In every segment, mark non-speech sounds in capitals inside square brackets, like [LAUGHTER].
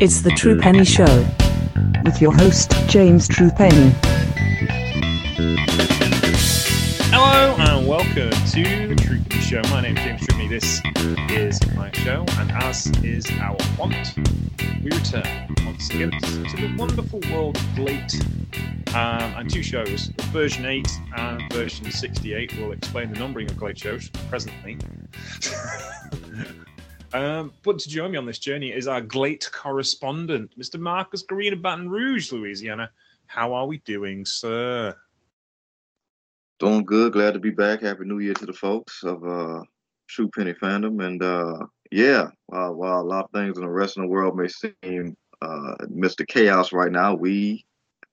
It's the True Penny Show with your host, James True Penny. Hello and welcome to the True Penny Show. My name is James True Penny. This is my show, and as is our want, we return once again to the wonderful world of GLEAT um, and two shows, version 8 and version 68. will explain the numbering of GLEAT shows presently. [LAUGHS] um, but to join me on this journey is our GLEAT correspondent, Mr. Marcus Green of Baton Rouge, Louisiana. How are we doing, sir? Doing good. Glad to be back. Happy New Year to the folks of uh, True Penny Fandom. And uh, yeah, while, while a lot of things in the rest of the world may seem uh, Mr. Chaos right now, we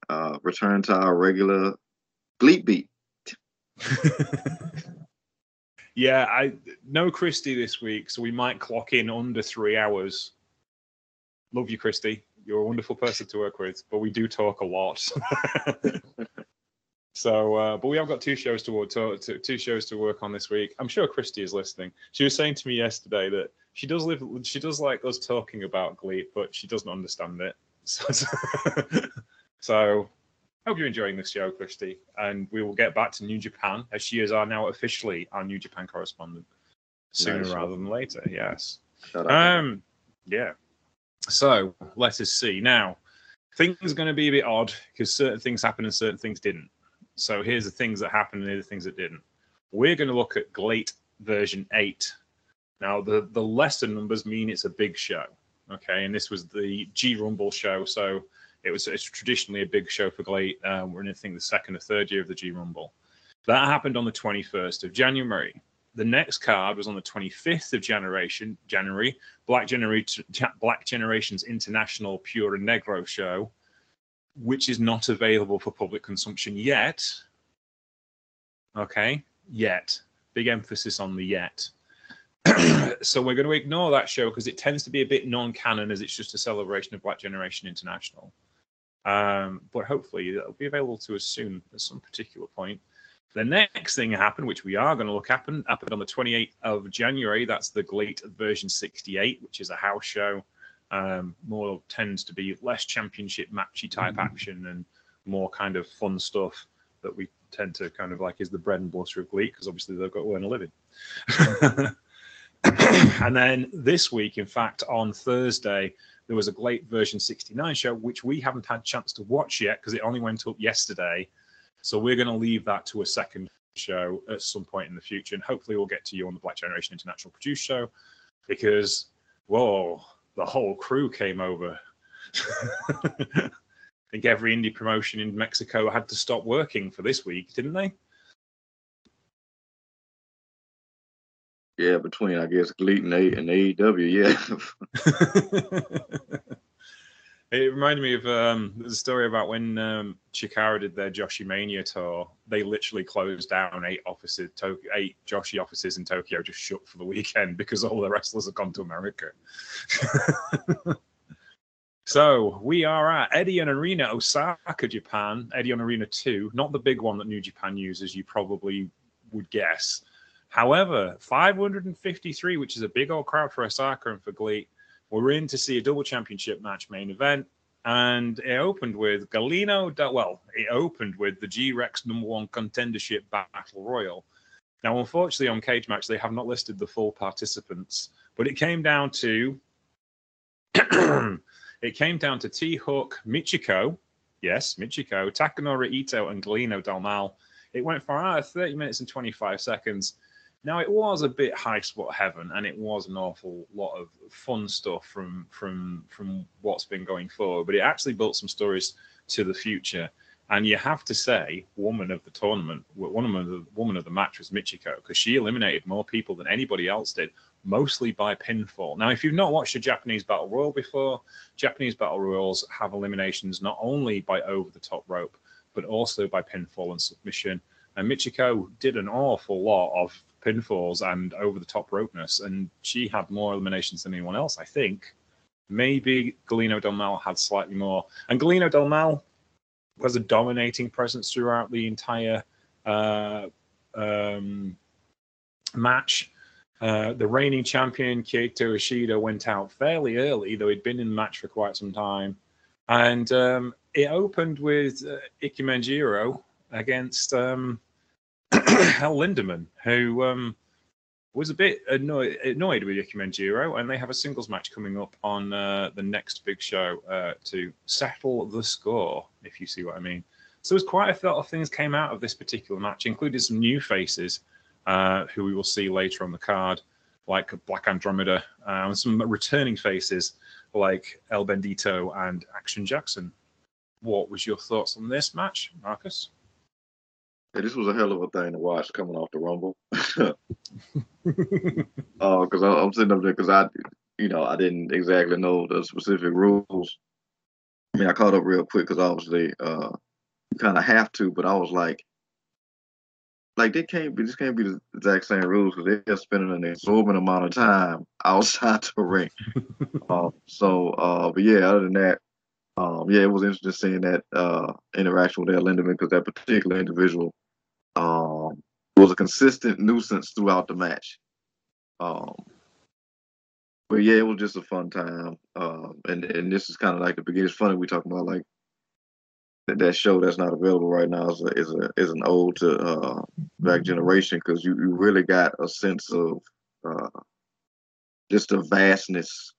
uh, return to our regular bleep beat. [LAUGHS] yeah, I no Christy this week, so we might clock in under three hours. Love you, Christy. You're a wonderful person to work with, but we do talk a lot. [LAUGHS] so, uh, but we have got two shows to work to, two shows to work on this week. I'm sure Christy is listening. She was saying to me yesterday that she does live, she does like us talking about GLEAT, but she doesn't understand it. [LAUGHS] So, so hope you're enjoying this show, Christy, and we will get back to New Japan as she is our now officially our New Japan correspondent sooner nice. rather than later. Yes. Um. Yeah. So let us see now. Things are going to be a bit odd because certain things happened and certain things didn't. So here's the things that happened and here the things that didn't. We're going to look at GLEAT version eight now, the, the lesser numbers mean it's a big show. Okay. And this was the G Rumble show. So it was it's traditionally a big show for GLEAT. Um, we're in, I think, the second or third year of the G Rumble. That happened on the 21st of January. The next card was on the 25th of Generation, January, Black, Generation, Black Generation's International Pure and Negro show, which is not available for public consumption yet. Okay, yet. Big emphasis on the yet. [CLEARS THROAT] so we're going to ignore that show because it tends to be a bit non-canon as it's just a celebration of Black Generation International. Um, but hopefully it'll be available to us soon at some particular point. The next thing happened, which we are going to look happen, happened on the 28th of January. That's the GLEAT version 68, which is a house show. Um, more tends to be less championship matchy type mm-hmm. action and more kind of fun stuff that we tend to kind of like is the bread and butter of GLEAT because obviously they've got to earn a living. [COUGHS] and then this week, in fact, on Thursday, there was a GLEAT version 69 show, which we haven't had chance to watch yet because it only went up yesterday. So we're going to leave that to a second show at some point in the future. And hopefully we'll get to you on the Black Generation International Produce show because, whoa, the whole crew came over. [LAUGHS] I think every indie promotion in Mexico had to stop working for this week, didn't they? Yeah, between I guess GLEAT and, A- and AEW, yeah. [LAUGHS] it reminded me of um, story about when um, Chikara did their Joshi Mania tour. They literally closed down eight offices, to- eight Joshi offices in Tokyo, just shut for the weekend because all the wrestlers have gone to America. [LAUGHS] so we are at Edion Arena, Osaka, Japan. Edion Arena Two, not the big one that New Japan uses. You probably would guess However, 553, which is a big old crowd for Osaka and for GLEAT, we're in to see a double championship match main event. And it opened with Galeno. Well, it opened with the G Rex number one contendership battle royal. Now, unfortunately, on Cage Match, they have not listed the full participants, but it came down to [CLEARS THROAT] it came down to T-Hawk, Michiko, yes, Michiko, Takanori Ito, and Galeno Del Mal. It went for uh, 30 minutes and 25 seconds. Now it was a bit high spot heaven, and it was an awful lot of fun stuff from from from what's been going forward. But it actually built some stories to the future. And you have to say, woman of the tournament, one of the woman of the match was Michiko because she eliminated more people than anybody else did, mostly by pinfall. Now, if you've not watched a Japanese battle royal before, Japanese battle royals have eliminations not only by over the top rope, but also by pinfall and submission. And Michiko did an awful lot of pinfalls and over the top ropeness, and she had more eliminations than anyone else. I think maybe Galeno Del Mal had slightly more, and Galeno Del Mal was a dominating presence throughout the entire uh, um, match. Uh, the reigning champion Kaito Ishida went out fairly early, though he'd been in the match for quite some time. And um, it opened with uh, Ikemen against um, [CLEARS THROAT] El Lindaman, who um, was a bit annoyed, annoyed with Ikemen and they have a singles match coming up on uh, the next big show uh, to settle the score, if you see what I mean. So there's quite a lot of things came out of this particular match, including some new faces uh, who we will see later on the card, like Black Andromeda, uh, and some returning faces like El Bendito and Action Jackson. What was your thoughts on this match, Marcus? Yeah, this was a hell of a thing to watch coming off the Rumble. Oh, [LAUGHS] uh, because I'm sitting up there because I, you know, I didn't exactly know the specific rules. I mean, I caught up real quick because obviously, uh, you kind of have to, but I was like, like they can't be, this can't be the exact same rules because they're spending an exorbitant amount of time [LAUGHS] outside the ring. uh, [LAUGHS] so, uh, but yeah, other than that, um, yeah, it was interesting seeing that uh, interaction with that Lindaman because that particular individual um, was a consistent nuisance throughout the match. Um, but yeah, it was just a fun time. Um, and and this is kind of like the beginning. It's funny we talking about like that, that show that's not available right now is a, is a is an old to uh, Black Generation because you, you really got a sense of uh, just the vastness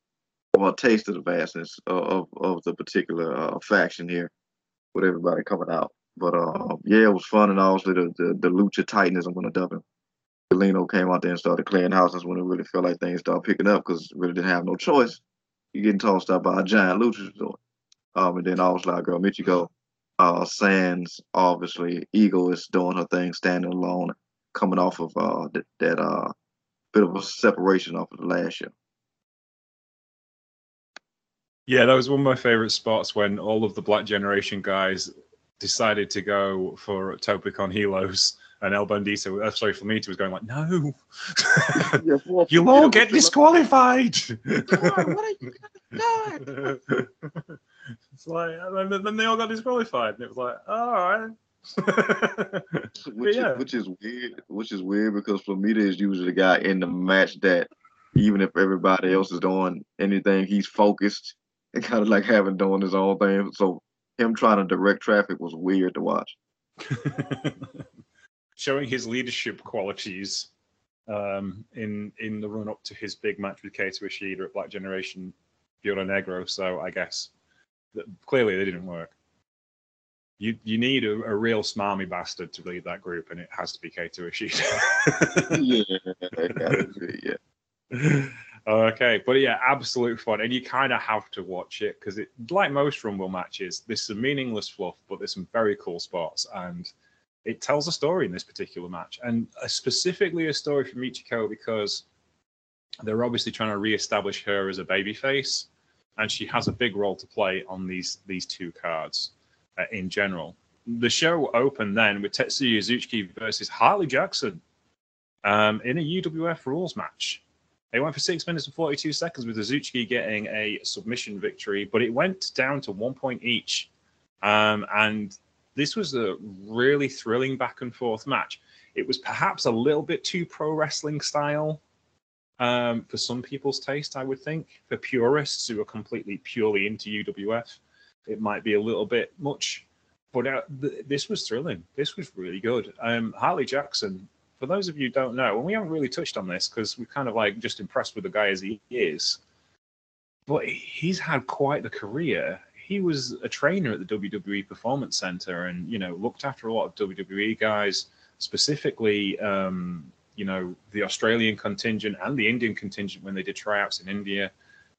or a taste of the vastness of of, of the particular uh, faction here with everybody coming out. But uh, yeah, it was fun, and obviously the the, the lucha titanism when the him. Galeno came out there and started clearing houses when it really felt like things started picking up because really didn't have no choice. You're getting tossed out by a giant luchador. Um, and then obviously our girl Michiko, uh, Sans, obviously Ego is doing her thing, standing alone, coming off of uh, that, that uh, bit of a separation off of the last year. Yeah, that was one of my favorite spots when all of the Black Generation guys decided to go for tope con hilos and El Bandito, uh, sorry, Flamita was going like, no, [LAUGHS] you'll all get disqualified. God, what are you [LAUGHS] God. it's like, and then they all got disqualified, and it was like, all right. [LAUGHS] which, yeah. is, which is weird. Which is weird because Flamita is usually the guy in the match that, even if everybody else is doing anything, he's focused and kind of like having doing his own thing. So him trying to direct traffic was weird to watch. [LAUGHS] Showing his leadership qualities um, in in the run up to his big match with Kaito Ishida at Black Generation Bureau Negro. So I guess that clearly they didn't work. You you need a, a, real smarmy bastard to lead that group, and it has to be Kaito Ishida. [LAUGHS] yeah, yeah. [LAUGHS] Okay, but yeah, absolute fun, and you kind of have to watch it because it, like most Rumble matches, there's some meaningless fluff, but there's some very cool spots, and it tells a story in this particular match, and specifically a story for Michiko because they're obviously trying to re-establish her as a babyface, and she has a big role to play on these these two cards uh, in general. The show opened then with Tetsuya Izuchi versus Harley Jackson um, in a UWF rules match. It went for six minutes and 42 seconds with Izuchi getting a submission victory, but it went down to one point each. Um, and this was a really thrilling back and forth match. It was perhaps a little bit too pro wrestling style um, for some people's taste, I would think. For purists who are completely purely into UWF, it might be a little bit much. But uh, th- this was thrilling. This was really good. Um, Harley Jackson for those of you who don't know, and we haven't really touched on this because we're kind of like just impressed with the guy as he is, but he's had quite the career. He was a trainer at the WWE Performance Center and, you know, looked after a lot of WWE guys, specifically, um, you know, the Australian contingent and the Indian contingent when they did tryouts in India.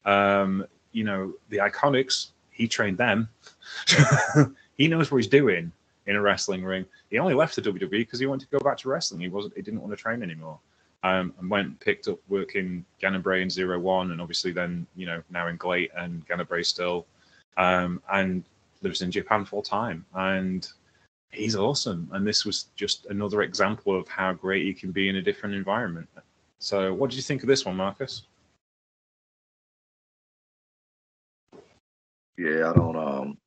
Um, you know, the Iconics, he trained them. [LAUGHS] he knows what he's doing in a wrestling ring. He only left the WWE because he wanted to go back to wrestling. He wasn't. He didn't want to train anymore. Um, and went picked up work in Ganbare in Zero One, and obviously then you know now in GLEAT and Ganbare still, um, and lives in Japan full time. And he's awesome. And this was just another example of how great he can be in a different environment. So, what did you think of this one, Marcus? Yeah, I don't um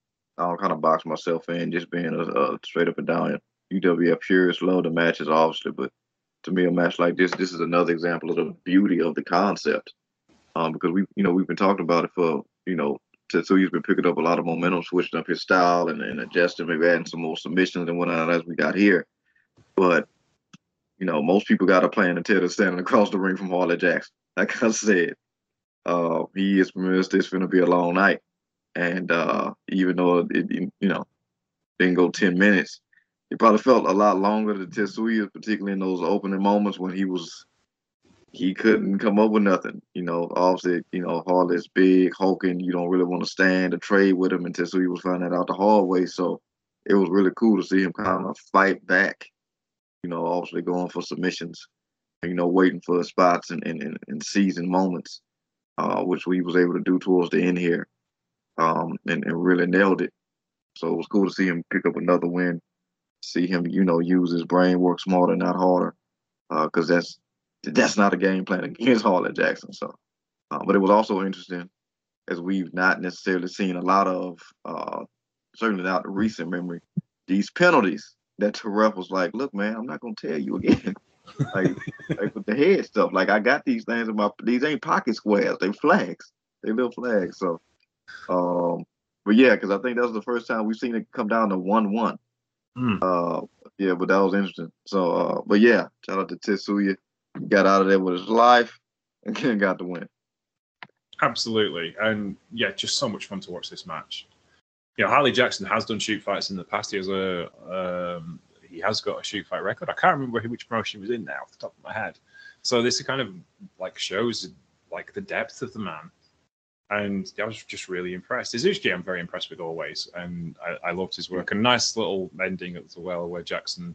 I don't kind of box myself in just being a, a straight up and down UWF purist. Love the matches, obviously, but to me a match like this. This is another example of the beauty of the concept. Um, because we, you know, we've been talking about it for, you know, Tetsuya's been picking up a lot of momentum, switching up his style and, and adjusting, maybe adding some more submissions and whatnot as we got here. But, you know, most people got a plan until they're standing across the ring from Harley Jackson. Like I said, uh, he is convinced it's going to be a long night. And uh, even though it, you know, didn't go 10 minutes, it probably felt a lot longer than Tetsuya, particularly in those opening moments when he was he couldn't come up with nothing. You know, obviously, you know, Harley's big, hulking. You don't really want to stand or trade with him so he was finding that out the hard way. So it was really cool to see him kind of fight back. You know, obviously going for submissions. You know, waiting for spots and and, and in season moments, uh, which we was able to do towards the end here, um, and, and really nailed it. So it was cool to see him pick up another win. See him, you know, use his brain, work smarter, not harder, because uh, that's that's not a game plan [LAUGHS] against Harley Jackson. So, uh, but it was also interesting as we've not necessarily seen a lot of, uh, certainly not recent memory, these penalties that ref was like, "Look, man, I'm not gonna tell you again." [LAUGHS] like, like with the head stuff. Like I got these things in my these ain't pocket squares. They flags. They little flags. So, um, but yeah, because I think that was the first time we've seen it come down to one one. Mm. Uh, yeah, but that was interesting. So, uh, but yeah, shout out to Tetsuya got out of there with his life [LAUGHS] and got the win. Absolutely, and yeah, just so much fun to watch this match. You know, Harley Jackson has done shoot fights in the past. He has a um, he has got a shoot fight record. I can't remember which promotion he was in now off the top of my head. So this kind of like shows like the depth of the man. And I was just really impressed. Izuchi, I'm very impressed with always, and I, I loved his work. A nice little ending as well, where Jackson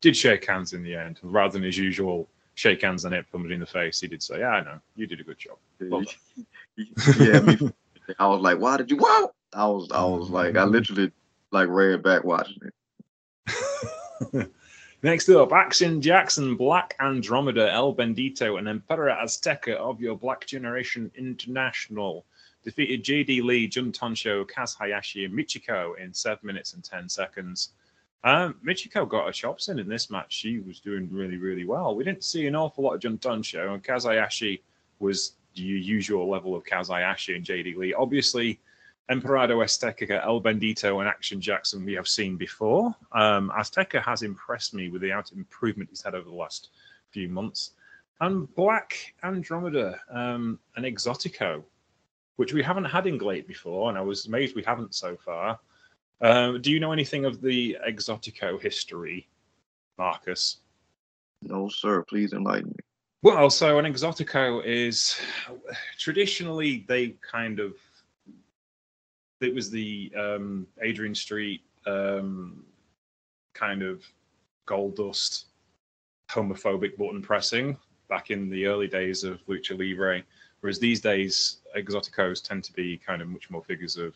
did shake hands in the end, rather than his usual shake hands and it, put in the face. He did say, "Yeah, I know, you did a good job." [LAUGHS] yeah, me, I was like, "Why did you?" Wow, I was, I was like, I literally like ran back watching it. [LAUGHS] Next up, Action Jackson, Black Andromeda, El Bendito, and Emperor Azteca of your Black Generation International defeated JD Lee, Jun Tonsho, Kaz Hayashi, and Michiko in 7 minutes and 10 seconds. Um, Michiko got her chops in in this match. She was doing really, really well. We didn't see an awful lot of Jun Tonsho, and Kaz Hayashi was the usual level of Kaz Hayashi and JD Lee. Obviously, Emperador Azteca, El Bendito, and Action Jackson we have seen before. Um, Azteca has impressed me with the out improvement he's had over the last few months. And Black Andromeda, um, an Exotico, which we haven't had in GLEAT before, and I was amazed we haven't so far. Uh, do you know anything of the Exotico history, Marcus? No, sir. Please enlighten me. Well, so an Exotico is traditionally they kind of it was the um, Adrian Street um, kind of gold dust homophobic button pressing back in the early days of lucha libre. Whereas these days exoticos tend to be kind of much more figures of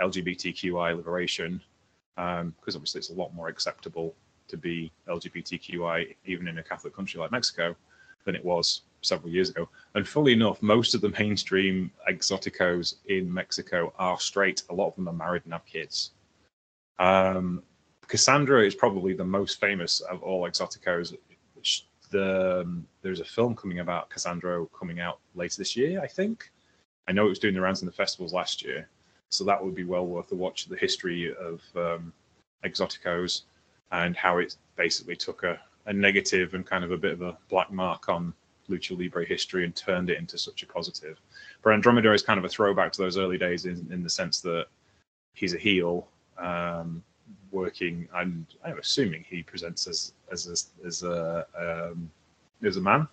LGBTQI liberation, because um, obviously it's a lot more acceptable to be LGBTQI even in a Catholic country like Mexico than it was several years ago. And fully enough, most of the mainstream exoticos in Mexico are straight. A lot of them are married and have kids. Um, Cassandro is probably the most famous of all exoticos. The, um, there's a film coming about Cassandro coming out later this year, I think. I know it was doing the rounds in the festivals last year. So that would be well worth a watch. The history of um, Exoticos and how it basically took a, a negative and kind of a bit of a black mark on lucha libre history and turned it into such a positive. But Andromeda is kind of a throwback to those early days in, in the sense that he's a heel, um, working, and I'm assuming he presents as as as a um, as a man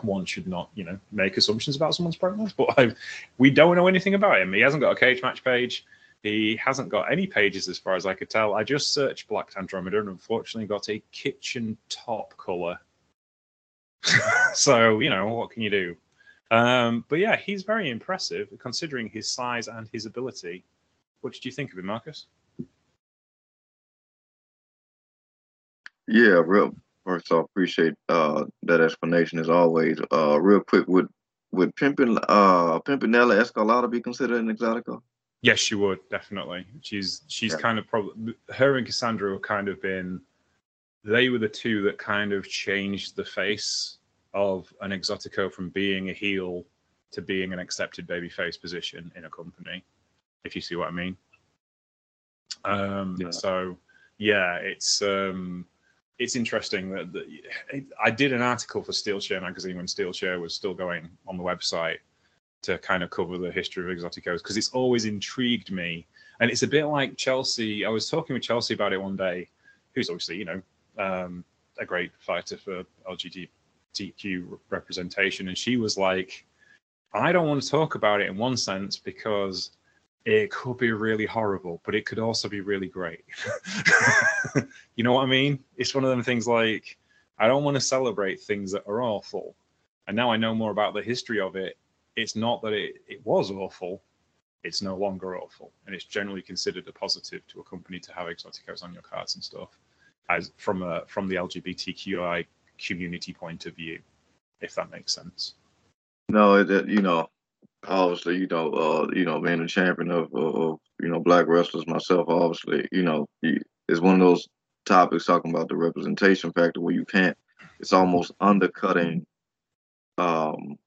one should not, you know, make assumptions about someone's pronouns. But I, we don't know anything about him. He hasn't got a cage match page. He hasn't got any pages as far as I could tell. I just searched Black Andromeda and unfortunately got a kitchen top color. [LAUGHS] so you know what can you do? Um, but yeah, he's very impressive considering his size and his ability. What did you think of him, Marcus? Yeah, real First off, appreciate uh, that explanation as always. Uh, real quick, would would Pimpin uh Pimpinela Escarlata be considered an exotica? Yes, she would definitely. She's she's yeah. kind of probably her and Cassandro have kind of been they were the two that kind of changed the face of an Exotico from being a heel to being an accepted babyface position in a company, if you see what I mean. Um, Yeah. So, yeah, it's um, it's interesting that, that it, I did an article for Steel Chair magazine when Steel Chair was still going on the website to kind of cover the history of Exoticos because it's always intrigued me. And it's a bit like Chelsea. I was talking with Chelsea about it one day, who's obviously, you know, um, a great fighter for LGBTQ representation. And she was like, I don't want to talk about it in one sense because it could be really horrible, but it could also be really great. [LAUGHS] you know what I mean? It's one of them things like, I don't want to celebrate things that are awful. And now I know more about the history of it. It's not that it, it was awful, it's no longer awful. And it's generally considered a positive to a company to have exoticos on your cards and stuff, as from a from the LGBTQI community point of view, if that makes sense. No, it, you know, obviously, you know, uh, you know, being a champion of, of, of, you know, black wrestlers myself, obviously, you know, it's one of those topics talking about the representation factor where you can't, it's almost undercutting, um,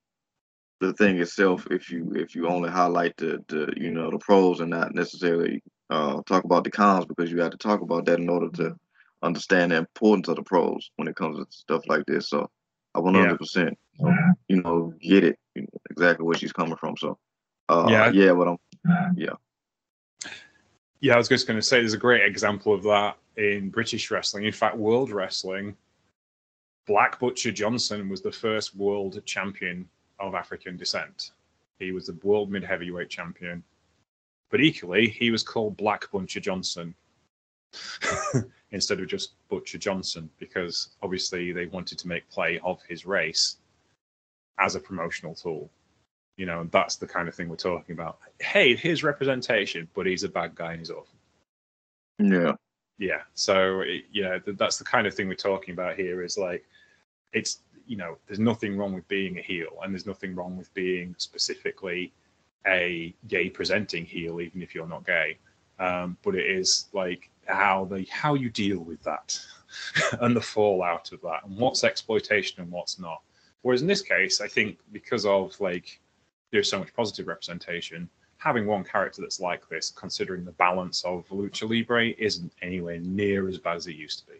the thing itself if you if you only highlight the the you know the pros and not necessarily uh talk about the cons because you have to talk about that in order to understand the importance of the pros when it comes to stuff like this. So I 100 percent you know get it you know, exactly where she's coming from. So uh Yeah. yeah, but I'm Yeah, Yeah, I was just going to say there's a great example of that in British wrestling. In fact, world wrestling, Black Butcher Johnson was the first world champion of African descent. He was the world mid heavyweight champion. But equally, he was called Black Butcher Johnson [LAUGHS] instead of just Butcher Johnson because obviously they wanted to make play of his race as a promotional tool. You know, and that's the kind of thing we're talking about. Hey, here's representation, but he's a bad guy and he's awful. yeah Yeah. So it, yeah, th- that's the kind of thing we're talking about here. Is like, it's you know, there's nothing wrong with being a heel, and there's nothing wrong with being specifically a gay presenting heel, even if you're not gay. Um, but it is like how the how you deal with that [LAUGHS] and the fallout of that, and what's exploitation and what's not. Whereas in this case, I think because of like there's so much positive representation, having one character that's like this, considering the balance of Lucha Libre, isn't anywhere near as bad as it used to be.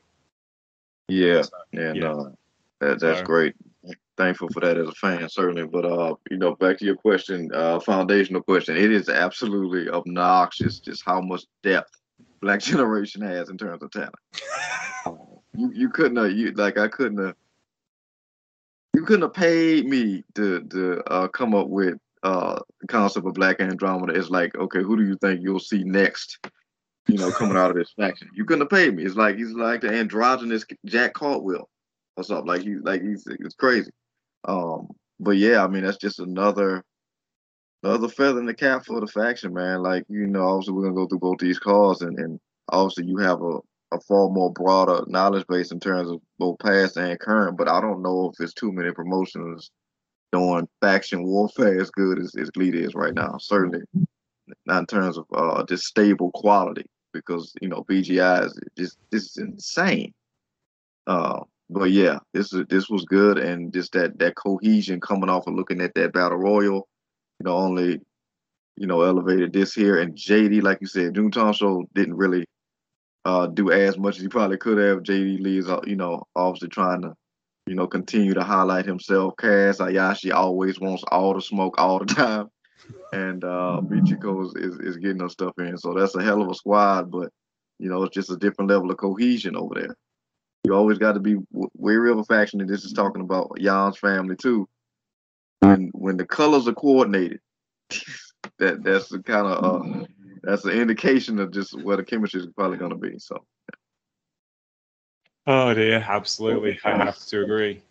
yeah So, yeah, yeah. no that, that's So- great. Thankful for that as a fan, certainly. But uh, you know, back to your question, uh, foundational question. It is absolutely obnoxious just how much depth Black [LAUGHS] Generation has in terms of talent. you you couldn't have you like I couldn't have you couldn't have paid me to to uh, come up with uh the concept of Black Andromeda. It's like okay, who do you think you'll see next? You know, coming out of this faction. You couldn't have paid me. It's like he's like the androgynous Jack Caldwell or something. Like he's like he's it's crazy. Um, but yeah, I mean that's just another another feather in the cap for the faction, man. Like you know, obviously we're gonna go through both these cars, and and obviously you have a a far more broader knowledge base in terms of both past and current. But I don't know if it's too many promotions doing faction warfare as good as, as GLEAT is right now. Certainly not in terms of uh just stable quality because you know BGI is just this is insane. Uh, but yeah, this is this was good, and just that that cohesion coming off of looking at that battle royal, you know, only you know elevated this here, and JD, like you said, June Show didn't really uh do as much as he probably could have. JD Lee is uh, you know obviously trying to you know continue to highlight himself. Kaz Hayashi always wants all the smoke all the [LAUGHS] time, and uh Michiko is, is is getting her stuff in, so that's a hell of a squad, but you know it's just a different level of cohesion over there you always got to be wary of a faction, and this is talking about Jan's family too. When when the colors are coordinated, [LAUGHS] that that's the kind of uh, that's an indication of just where the chemistry is probably going to be. So Oh dear, absolutely. I have to agree.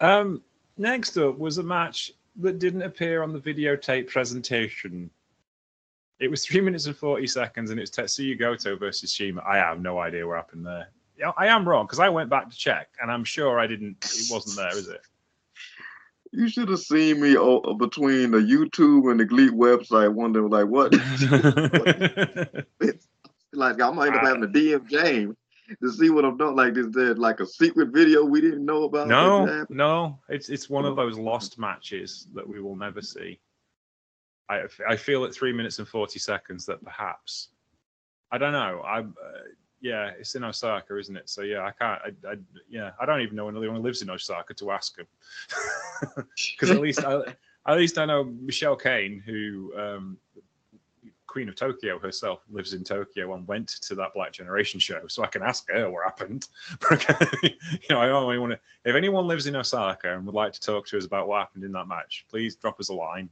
Um, next up was a match that didn't appear on the videotape presentation. It was three minutes and 40 seconds, and it's Tetsuya Goto versus Shima. I have no idea what happened there. Yeah, I am wrong because I went back to check, and I'm sure I didn't. It wasn't there, is it? You should have seen me o- between the YouTube and the GLEAT website, wondering like what, [LAUGHS] like I might end up having to DM James to see what I'm doing. Like is there like a secret video we didn't know about? No, no. It's it's one of those lost matches that we will never see. I I feel at three minutes and forty seconds that perhaps I don't know. I uh, yeah, it's in Osaka, isn't it? So yeah, I can't. I, I yeah, I don't even know anyone who lives in Osaka to ask him [LAUGHS] because at least I, at least I know Michelle Kane, who um, Queen of Tokyo herself lives in Tokyo and went to that Black Generation show, so I can ask her what happened. [LAUGHS] you know, I only want to. If anyone lives in Osaka and would like to talk to us about what happened in that match, please drop us a line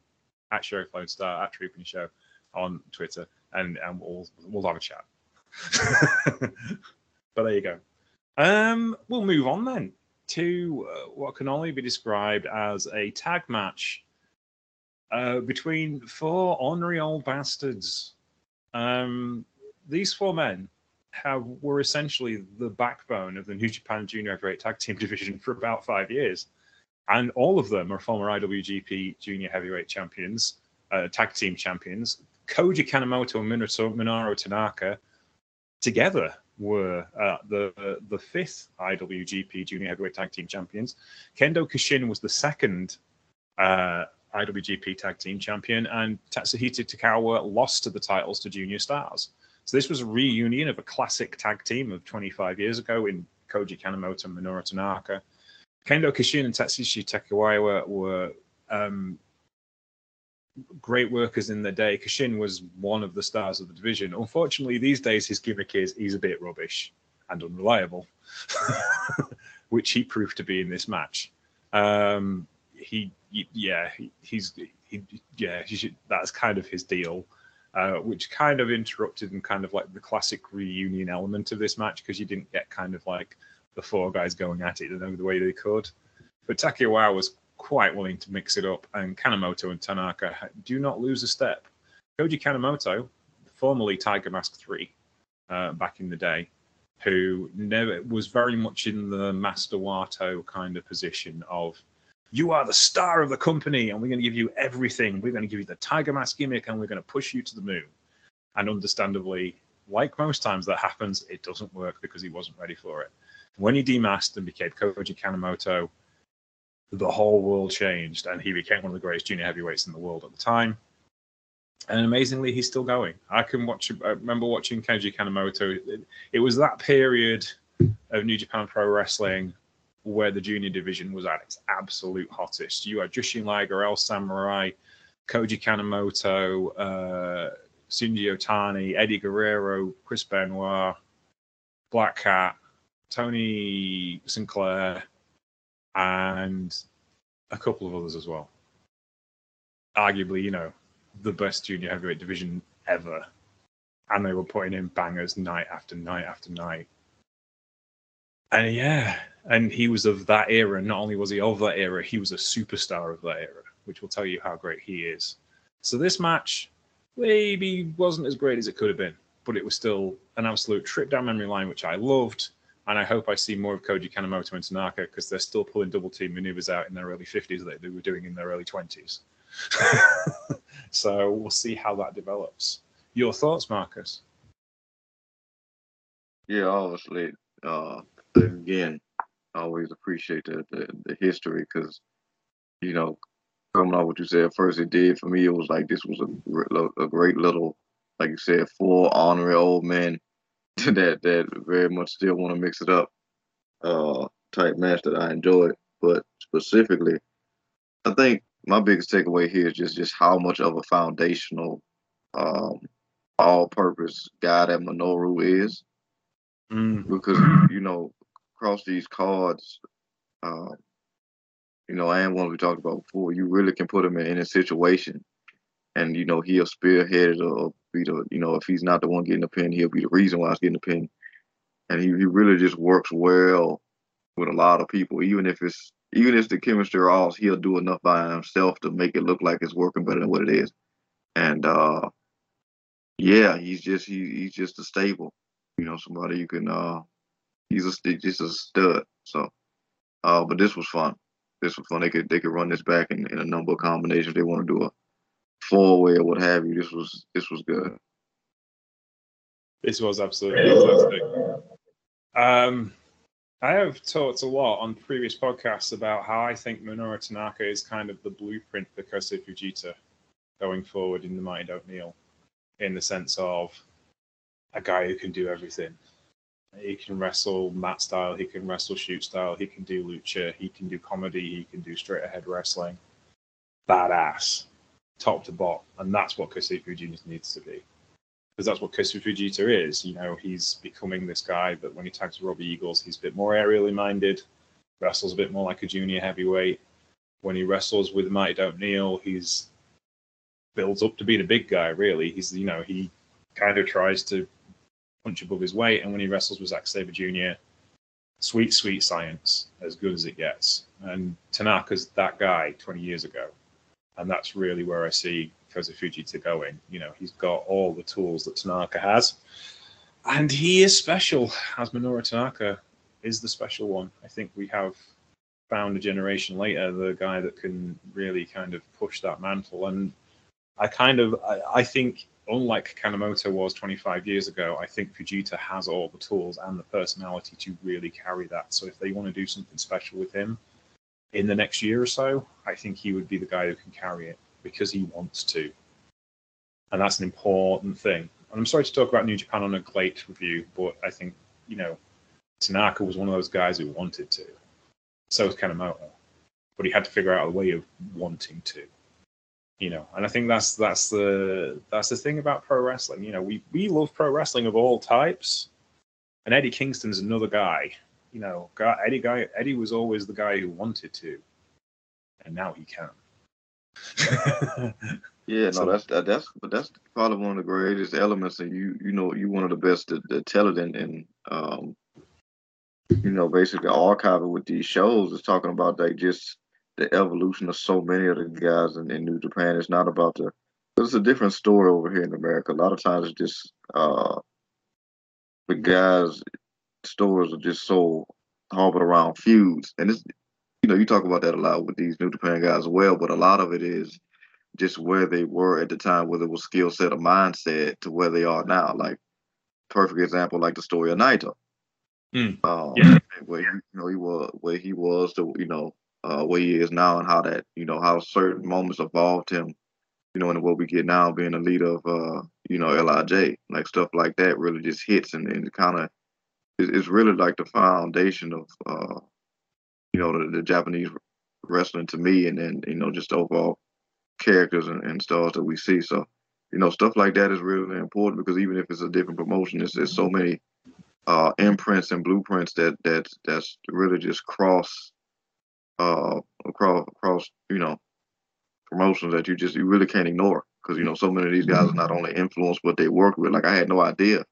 at Show Clone Star at Trooping Show on Twitter, and and we'll we'll have a chat. [LAUGHS] but there you go. Um, we'll move on then to uh, what can only be described as a tag match uh, between four ornery old bastards. Um, these four men have were essentially the backbone of the New Japan Junior Heavyweight Tag Team division for about five years, and all of them are former IWGP Junior Heavyweight champions, uh, tag team champions. Koji Kanemoto and Minoru Tanaka together were uh, the the fifth IWGP Junior Heavyweight Tag Team champions. Kendo Kashin was the second uh, IWGP Tag Team Champion, and Tatsuhito Takaiwa lost to the titles to Junior Stars. So this was a reunion of a classic tag team of 25 years ago in Koji Kanemoto and Minoru Tanaka. Kendo Kashin and Tatsushi Takaiwa were um, great workers in their day. Kashin was one of the stars of the division. Unfortunately, these days his gimmick is he's a bit rubbish and unreliable, [LAUGHS] which he proved to be in this match. Um, he yeah he, he's he, yeah he should, that's kind of his deal uh, which kind of interrupted and kind of like the classic reunion element of this match because you didn't get kind of like the four guys going at it the way they could but Takaiwa was quite willing to mix it up and Kanemoto and Tanaka do not lose a step Koji Kanemoto formerly Tiger Mask 3 uh, back in the day who never was very much in the Master Wato kind of position of you are the star of the company and we're going to give you everything. We're going to give you the Tiger Mask gimmick and we're going to push you to the moon. And understandably, like most times that happens, it doesn't work because he wasn't ready for it. When he demasked and became Koji Kanemoto, the whole world changed and he became one of the greatest junior heavyweights in the world at the time. And amazingly, he's still going. I can watch. I remember watching Koji Kanemoto. It, it was that period of New Japan Pro Wrestling where the junior division was at its absolute hottest. You had Jushin Liger, El Samurai, Koji Kanemoto, uh, Shinji Otani, Eddie Guerrero, Chris Benoit, Black Cat, Tony Sinclair, and a couple of others as well. Arguably, you know, the best junior heavyweight division ever. And they were putting in bangers night after night after night. And yeah, and he was of that era. Not only was he of that era, he was a superstar of that era, which will tell you how great he is. So this match maybe wasn't as great as it could have been, but it was still an absolute trip down memory line, which I loved. And I hope I see more of Koji Kanemoto and Tanaka because they're still pulling double team maneuvers out in their early 50s that they were doing in their early 20s. [LAUGHS] so we'll see how that develops. Your thoughts, Marcus? Yeah, obviously, uh, again, I always appreciate the the, the history because, you know, coming off what you said first, it did for me. It was like this was a, a great little, like you said, four honorary old men [LAUGHS] that that very much still want to mix it up, uh, type match that I enjoyed. But specifically, I think my biggest takeaway here is just just how much of a foundational, um, all-purpose guy that Minoru is. Mm. Because you know across these cards, uh, you know, and one we talked about before, you really can put him in, in a situation, and you know he'll spearhead it or be the, you know, if he's not the one getting the pin, he'll be the reason why he's getting the pin, and he, he really just works well with a lot of people, even if it's even if the chemistry are off, he'll do enough by himself to make it look like it's working better than what it is, and uh, yeah, he's just he, he's just a stable, you know, somebody you can uh he's a just a stud. So, uh, but this was fun. This was fun. They could they could run this back in, in a number of combinations. They want to do a four way or what have you. This was this was good. This was absolutely fantastic. Um, I have talked a lot on previous podcasts about how I think Minoru Tanaka is kind of the blueprint for Kosei Fujita going forward in the Mighty Don't in the sense of a guy who can do everything. He can wrestle mat style, he can wrestle shoot style, he can do lucha, he can do comedy, he can do straight ahead wrestling. Badass, top to bottom, and that's what Kosei Fujita needs to be because that's what Kosei Fujita is. You know, he's becoming this guy that when he tags Robbie Eagles, he's a bit more aerially minded, wrestles a bit more like a junior heavyweight. When he wrestles with Mighty Don't Kneel, he's builds up to be the big guy. Really, he's you know he kind of tries to punch above his weight, and when he wrestles with Zack Sabre Jr., sweet sweet science, as good as it gets. And Tanaka's that guy 20 years ago, and that's really where I see Kosei Fujita going. You know, he's got all the tools that Tanaka has, and he is special. As Minoru Tanaka is the special one. I think we have found a generation later the guy that can really kind of push that mantle. And I kind of, I, I think, unlike Kanemoto was 25 years ago, I think Fujita has all the tools and the personality to really carry that. So if they want to do something special with him in the next year or so, I think he would be the guy who can carry it because he wants to. And that's an important thing. And I'm sorry to talk about New Japan on a GLEAT review, but I think, you know, Tanaka was one of those guys who wanted to. So was Kanemoto. But he had to figure out a way of wanting to. You know, and I think that's that's the that's the thing about pro wrestling. You know, we, we love pro wrestling of all types. And Eddie Kingston's another guy. You know, Eddie guy Eddie was always the guy who wanted to. And now he can. [LAUGHS] yeah, no, so, that's that, that's but that's probably one of the greatest elements, and you you know you one of the best to, to tell it in, in um you know basically archiving with these shows is talking about like just the evolution of so many of the guys in, in New Japan. It's not about the it's a different story over here in America. A lot of times it's just uh the guys stories are just so harbored around feuds, and it's you know, you talk about that a lot with these New Japan guys as well, but a lot of it is just where they were at the time, whether it was skill set or mindset to where they are now. Like perfect example, like the story of Naito. Mm. Um, yeah. where he, you know he was where he was to you know uh, where he is now and how that you know how certain moments evolved him you know and what we get now being a leader of uh you know Lij like stuff like that really just hits and, and kind of it's really like the foundation of uh you know, the, the Japanese wrestling to me, and then you know, just overall characters and, and stars that we see. So, you know, stuff like that is really important because even if it's a different promotion, there's, so many uh, imprints and blueprints that that that's really just cross uh across across you know promotions that you just you really can't ignore because you know so many of these guys are not only influenced but they work with like I had no idea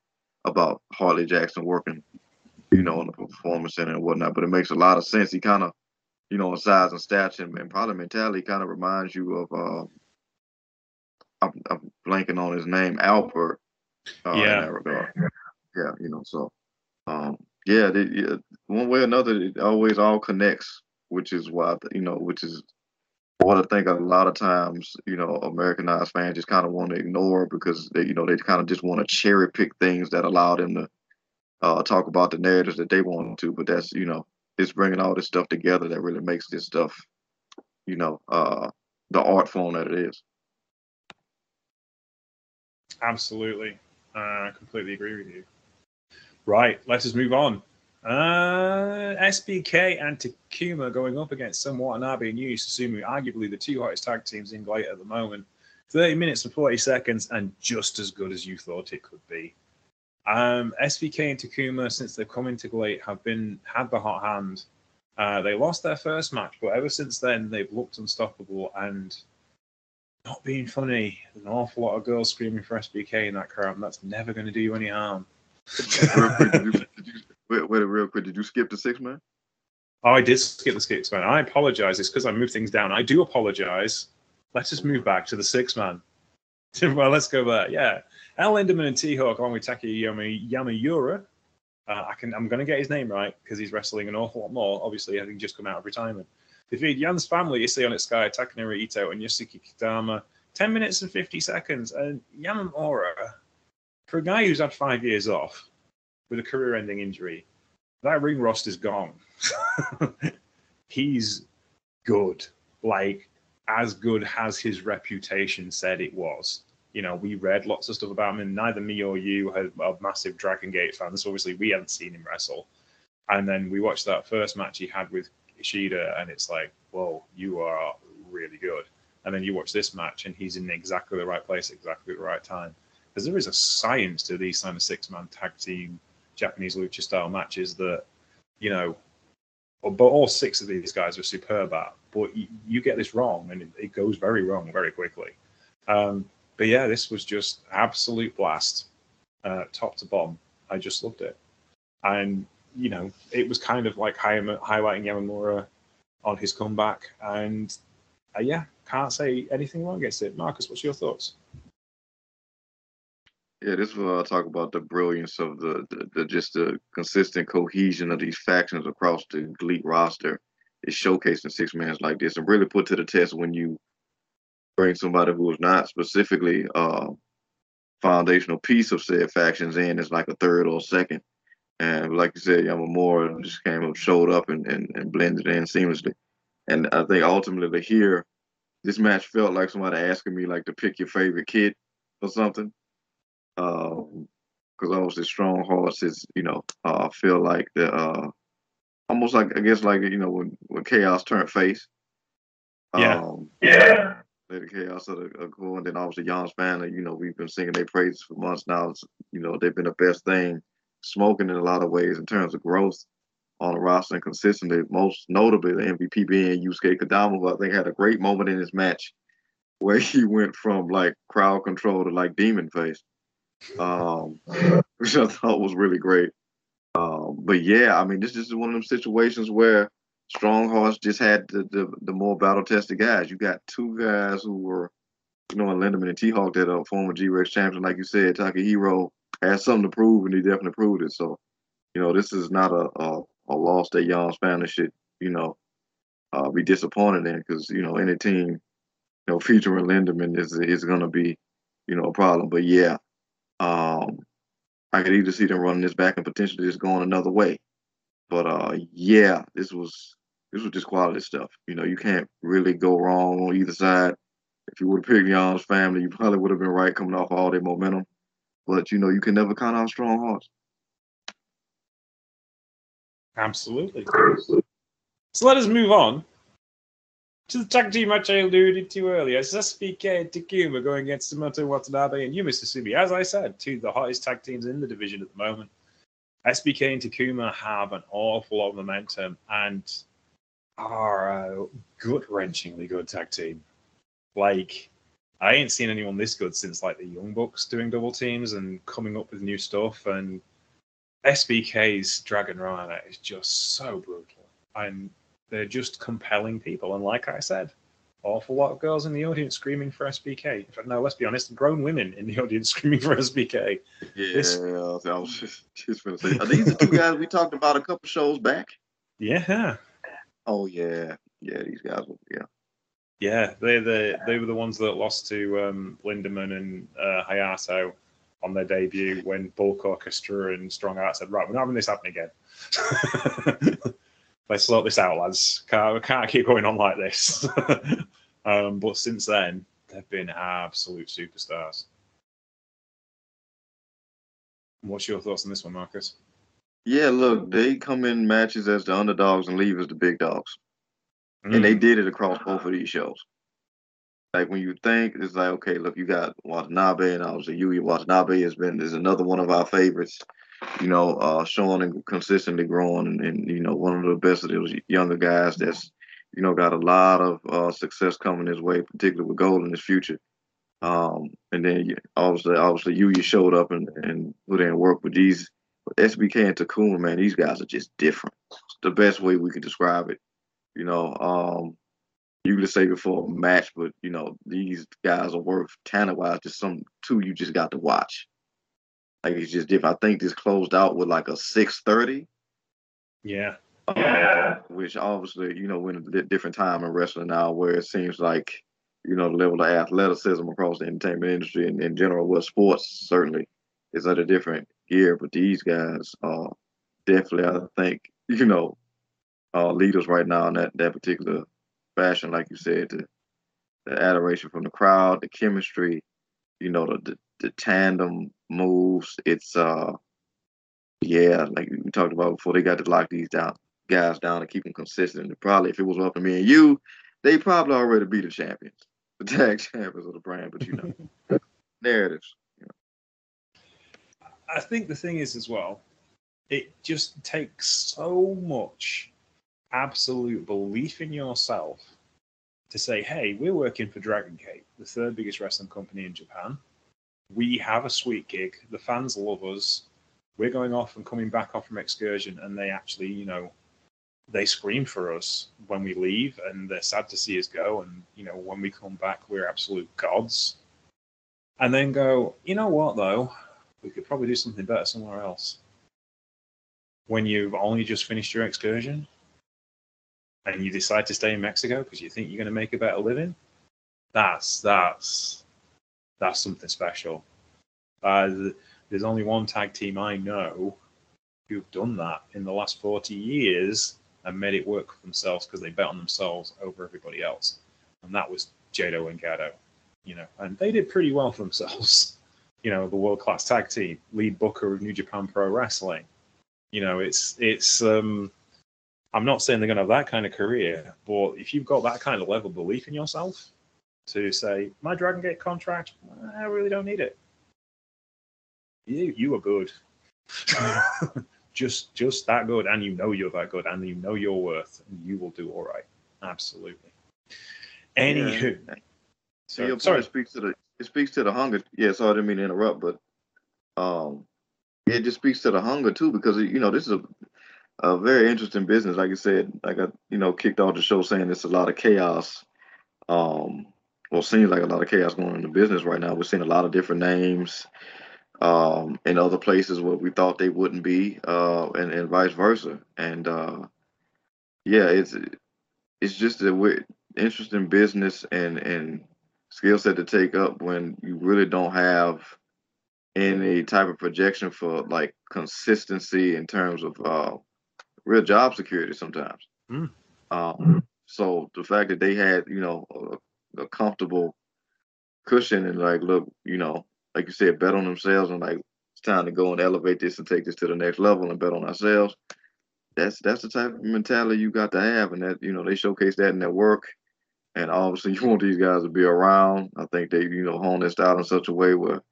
about Harley Jackson working you know, in the performance center and whatnot. But it makes a lot of sense. He kind of, you know, in size and stature and, and probably mentality kind of reminds you of, uh, I'm, I'm, blanking on his name, Albert. Uh, yeah. Yeah, you know, so, um, yeah, they, yeah, one way or another, it always all connects, which is why, you know, which is what I think a lot of times, you know, Americanized fans just kind of want to ignore because they, you know, they kind of just want to cherry pick things that allow them to uh, talk about the narratives that they want to, but that's you know, it's bringing all this stuff together that really makes this stuff, you know, uh, the art form that it is. Absolutely, uh, I completely agree with you. Right, let us just move on. Uh, SBK and Takuma going up against Son Watanabe and Yuya Susumu, arguably the two hottest tag teams in GLEAT at the moment. 30 minutes and 40 seconds, and just as good as you thought it could be. Um, SBK and Takuma, since they've come into GLEAT, have been had the hot hand. Uh, they lost their first match, but ever since then they've looked unstoppable and not being funny. An awful lot of girls screaming for SBK in that crowd, and that's never going to do you any harm. Wait, wait, real quick, did you skip the six man? Oh, I did skip the six man. I apologize. It's because I moved things down. I do apologize. Let's just move back to the six man. [LAUGHS] well, let's go back. Yeah. El Lindaman and T-Hawk along with Taki Yami, Yamiura. Uh, I can, I'm going to get his name right because he's wrestling an awful lot more. Obviously, I think just come out of retirement. Defeat Yan's family, Issei Sky, Takanori Ito, and Yosuke Kitama. 10 minutes and 50 seconds. And Yamamura, for a guy who's had five years off with a career ending injury, that ring rust is gone. [LAUGHS] He's good, like as good as his reputation said it was. You know, we read lots of stuff about him, and neither me or you are massive Dragon Gate fans. So obviously, we hadn't seen him wrestle. And then we watched that first match he had with Ishida, and it's like, whoa, you are really good. And then you watch this match, and he's in exactly the right place, exactly the right time. Because there is a science to these kind of six man tag team Japanese lucha style matches that, you know, but all six of these guys are superb at. But you, you get this wrong, and it, it, goes very wrong very quickly. Um, but yeah, this was just absolute blast, uh, top to bottom. I just loved it, and you know, it was kind of like highlighting Yamamura on his comeback, and uh, yeah, can't say anything wrong against it. Marcus, what's your thoughts? Yeah, this is what I talk about the brilliance of the, the, the, just the consistent cohesion of these factions across the GLEAT roster is showcased in six mans like this and really put to the test when you bring somebody who is not specifically uh foundational piece of said factions in as like a third or a second. And like you said, Yamamura just came up, showed up and, and, and blended in seamlessly. And I think ultimately here, this match felt like somebody asking me like to pick your favorite kid or something because um, obviously strong horses, you know uh, feel like the uh, almost like I guess like you know when when chaos turned face. Yeah. Um, yeah. the chaos of the go, and then obviously Jan's family. You know we've been singing their praises for months now. It's, you know they've been the best thing, smoking in a lot of ways in terms of growth on the roster and consistently. Most notably the MVP being Yusuke Kodama, who I think had a great moment in his match where [LAUGHS] he went from like crowd control to like demon face um, [LAUGHS] which I thought was really great. Um, but yeah, I mean, this is one of them situations where Strong Hearts just had the, the, the more battle tested guys. You got two guys who were, you know, Lindaman and T Hawk that are former G Rex champion, like you said. Takahiro has something to prove, and he definitely proved it. So, you know, this is not a a, a loss that Jan's family should, you know, uh, be disappointed in because you know any team, you know, featuring Lindaman is is going to be, you know, a problem. But yeah, um, I could either see them running this back and potentially just going another way. But uh, yeah, this was this was just quality stuff. You know, you can't really go wrong on either side. If you would have picked Young's family, you probably would have been right coming off all their momentum. But you know, you can never count out strong hearts. Absolutely. So let us move on to the tag team match I alluded to earlier, it's SBK and uh, Takuma going against Tomoto Watanabe and Yuma Susumu. As I said, two of the hottest tag teams in the division at the moment. SBK and Takuma have an awful lot of momentum and are a gut wrenchingly good tag team. Like, I ain't seen anyone this good since like the Young Bucks doing double teams and coming up with new stuff. And SBK's Dragon Rana is just so brutal. And they're just compelling people. And like I said, awful lot of girls in the audience screaming for SBK. In fact, no, let's be honest, grown women in the [LAUGHS] audience screaming for SBK. Yeah, this... I was just, just going to say, are these the two guys we talked about a couple shows back? Yeah. Oh yeah, yeah, these guys. Yeah. Yeah, they the they were the ones that lost to um, Lindaman and uh, Hayato on their debut when Bulk Orchestra and Strong Hearts said, "Right, we're not having this happen again." [LAUGHS] let's sort this out, lads. Can't, can't keep going on like this. [LAUGHS] um, but since then, they've been absolute superstars. What's your thoughts on this one, Marcus? Yeah, look, they come in matches as the underdogs and leave as the big dogs. Mm. And they mm. did it across both of these shows. Like when you think it's like, okay, look, you got Watanabe and obviously Yuya Watanabe has been is another one of our favorites you know, uh, showing and consistently growing, and, and, you know, one of the best of those younger guys that's, you know, got a lot of uh, success coming his way, particularly with gold in his future. Um, and then obviously, obviously, you showed up and and put in work with these SBK and Takuma. Man, these guys are just different. It's the best way we could describe it. You know, um, you could say before a match, but you know, these guys are worth talent wise just some two you just got to watch. Like it's just different. I think this closed out with like a six thirty. Yeah. yeah. which obviously, you know, we're in a different time in wrestling now where it seems like, you know, the level of athleticism across the entertainment industry and in general, well, sports certainly is at a different gear. But these guys, are definitely, I think you know, uh, leaders right now in that that particular fashion, like you said, the, the adoration from the crowd, the chemistry, you know, the, the the tandem moves. It's uh, yeah, like we talked about before, they got to lock these down guys down and keep them consistent. And probably if it was up to me and you, they probably already be the champions, [LAUGHS] the tag champions of the brand. But you know, [LAUGHS] narratives. You know. I think the thing is as well, it just takes so much absolute belief in yourself to say, hey, we're working for Dragon Gate, the third biggest wrestling company in Japan. We have a sweet gig. The fans love us. We're going off and coming back off from excursion, and they actually, you know, they scream for us when we leave, and they're sad to see us go. And you know, when we come back, we're absolute gods. And then go, you know what though, we could probably do something better somewhere else. When you've only just finished your excursion, and you decide to stay in Mexico because you think you're going to make a better living, that's that's that's something special. Uh, there's only one tag team I know who've done that in the last 40 years and made it work for themselves because they bet on themselves over everybody else, and that was Jado and Gedo, you know, and they did pretty well for themselves. [LAUGHS] You know, the world class tag team, lead booker of New Japan Pro Wrestling. You know, it's it's um I'm not saying they're going to have that kind of career, but if you've got that kind of level of belief in yourself to say, my Dragon Gate contract, I really don't need it. You, you are good. [LAUGHS] just just that good, and you know you're that good, and you know your worth, and you will do all right. Absolutely. Anywho, yeah. so your sorry. speaks to the it speaks to the hunger. Yeah, so I didn't mean to interrupt, but um, it just speaks to the hunger too, because you know this is a a very interesting business. Like I said, like I you know kicked off the show saying it's a lot of chaos. Um, well, seems like a lot of chaos going in the business right now. We're seeing a lot of different names um, in other places where we thought they wouldn't be, uh, and, and vice versa. And uh, yeah, it's it's just a weird, interesting business and and skill set to take up when you really don't have any type of projection for like consistency in terms of uh, real job security sometimes. Mm. Um, so the fact that they had, you know, a, a, comfortable cushion and like, look, you know, like you said, bet on themselves and like it's time to go and elevate this and take this to the next level and bet on ourselves. That's that's the type of mentality you got to have, and that you know they showcase that in their work. And obviously, [LAUGHS] you want these guys to be around. I think they, you know, hone their style in such a way where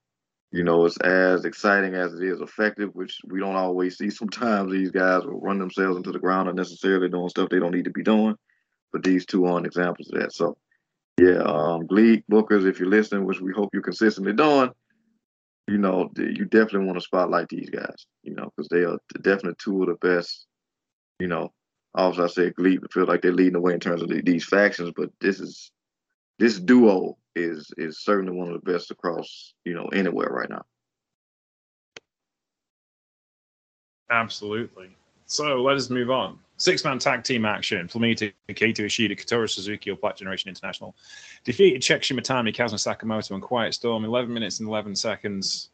you know, it's as exciting as it is effective, which we don't always see. Sometimes these guys will run themselves into the ground unnecessarily doing stuff they don't need to be doing. But these two aren't examples of that. So, yeah, um, GLEAT Bookers, if you're listening, which we hope you're consistently doing, you know, you definitely want to spotlight these guys, you know, because they are definitely two of the best, you know. Obviously, I say GLEAT, feel like they're leading the way in terms of the, these factions, but this is this duo is is certainly one of the best across you know anywhere right now. Absolutely. So let us move on. Six man tag team action. Flamita, Kaito Ishida, Kotaro Suzuki of Black Generation International defeated Check Shimatani, Kazuma Sakamoto, and Quiet Storm 11 minutes and 11 seconds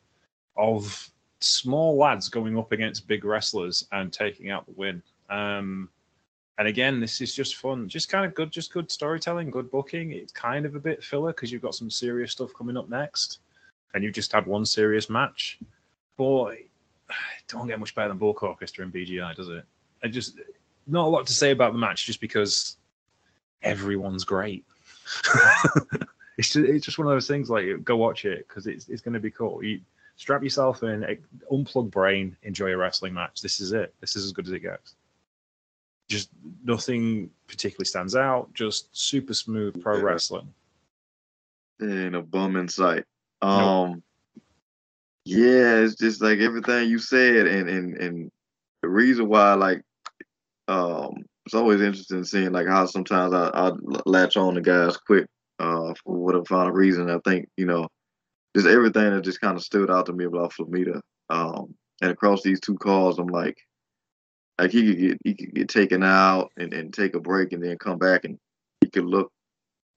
of small lads going up against big wrestlers and taking out the win. Um, and again, this is just fun, just kind of good, just good storytelling, good booking. It's kind of a bit filler because you've got some serious stuff coming up next, and you've just had one serious match. Boy, [SIGHS] don't get much better than Bulk Orchestra and BGI, does it? I just not a lot to say about the match, just because everyone's great. [LAUGHS] it's just it's just one of those things. Like go watch it because it's it's going to be cool. You strap yourself in, unplug brain, enjoy a wrestling match. This is it. This is as good as it gets just nothing particularly stands out. Just super smooth pro yeah. wrestling. And a bum in sight. Um, nope. yeah, it's just like everything you said, and and and the reason why, like, um, it's always interesting seeing like how sometimes I I latch on to guys quick, uh, for whatever final reason. I think you know, just everything that just kind of stood out to me about Flamita. Um, and across these two calls, I'm like, like he could get he could get taken out and, and take a break and then come back and he could look,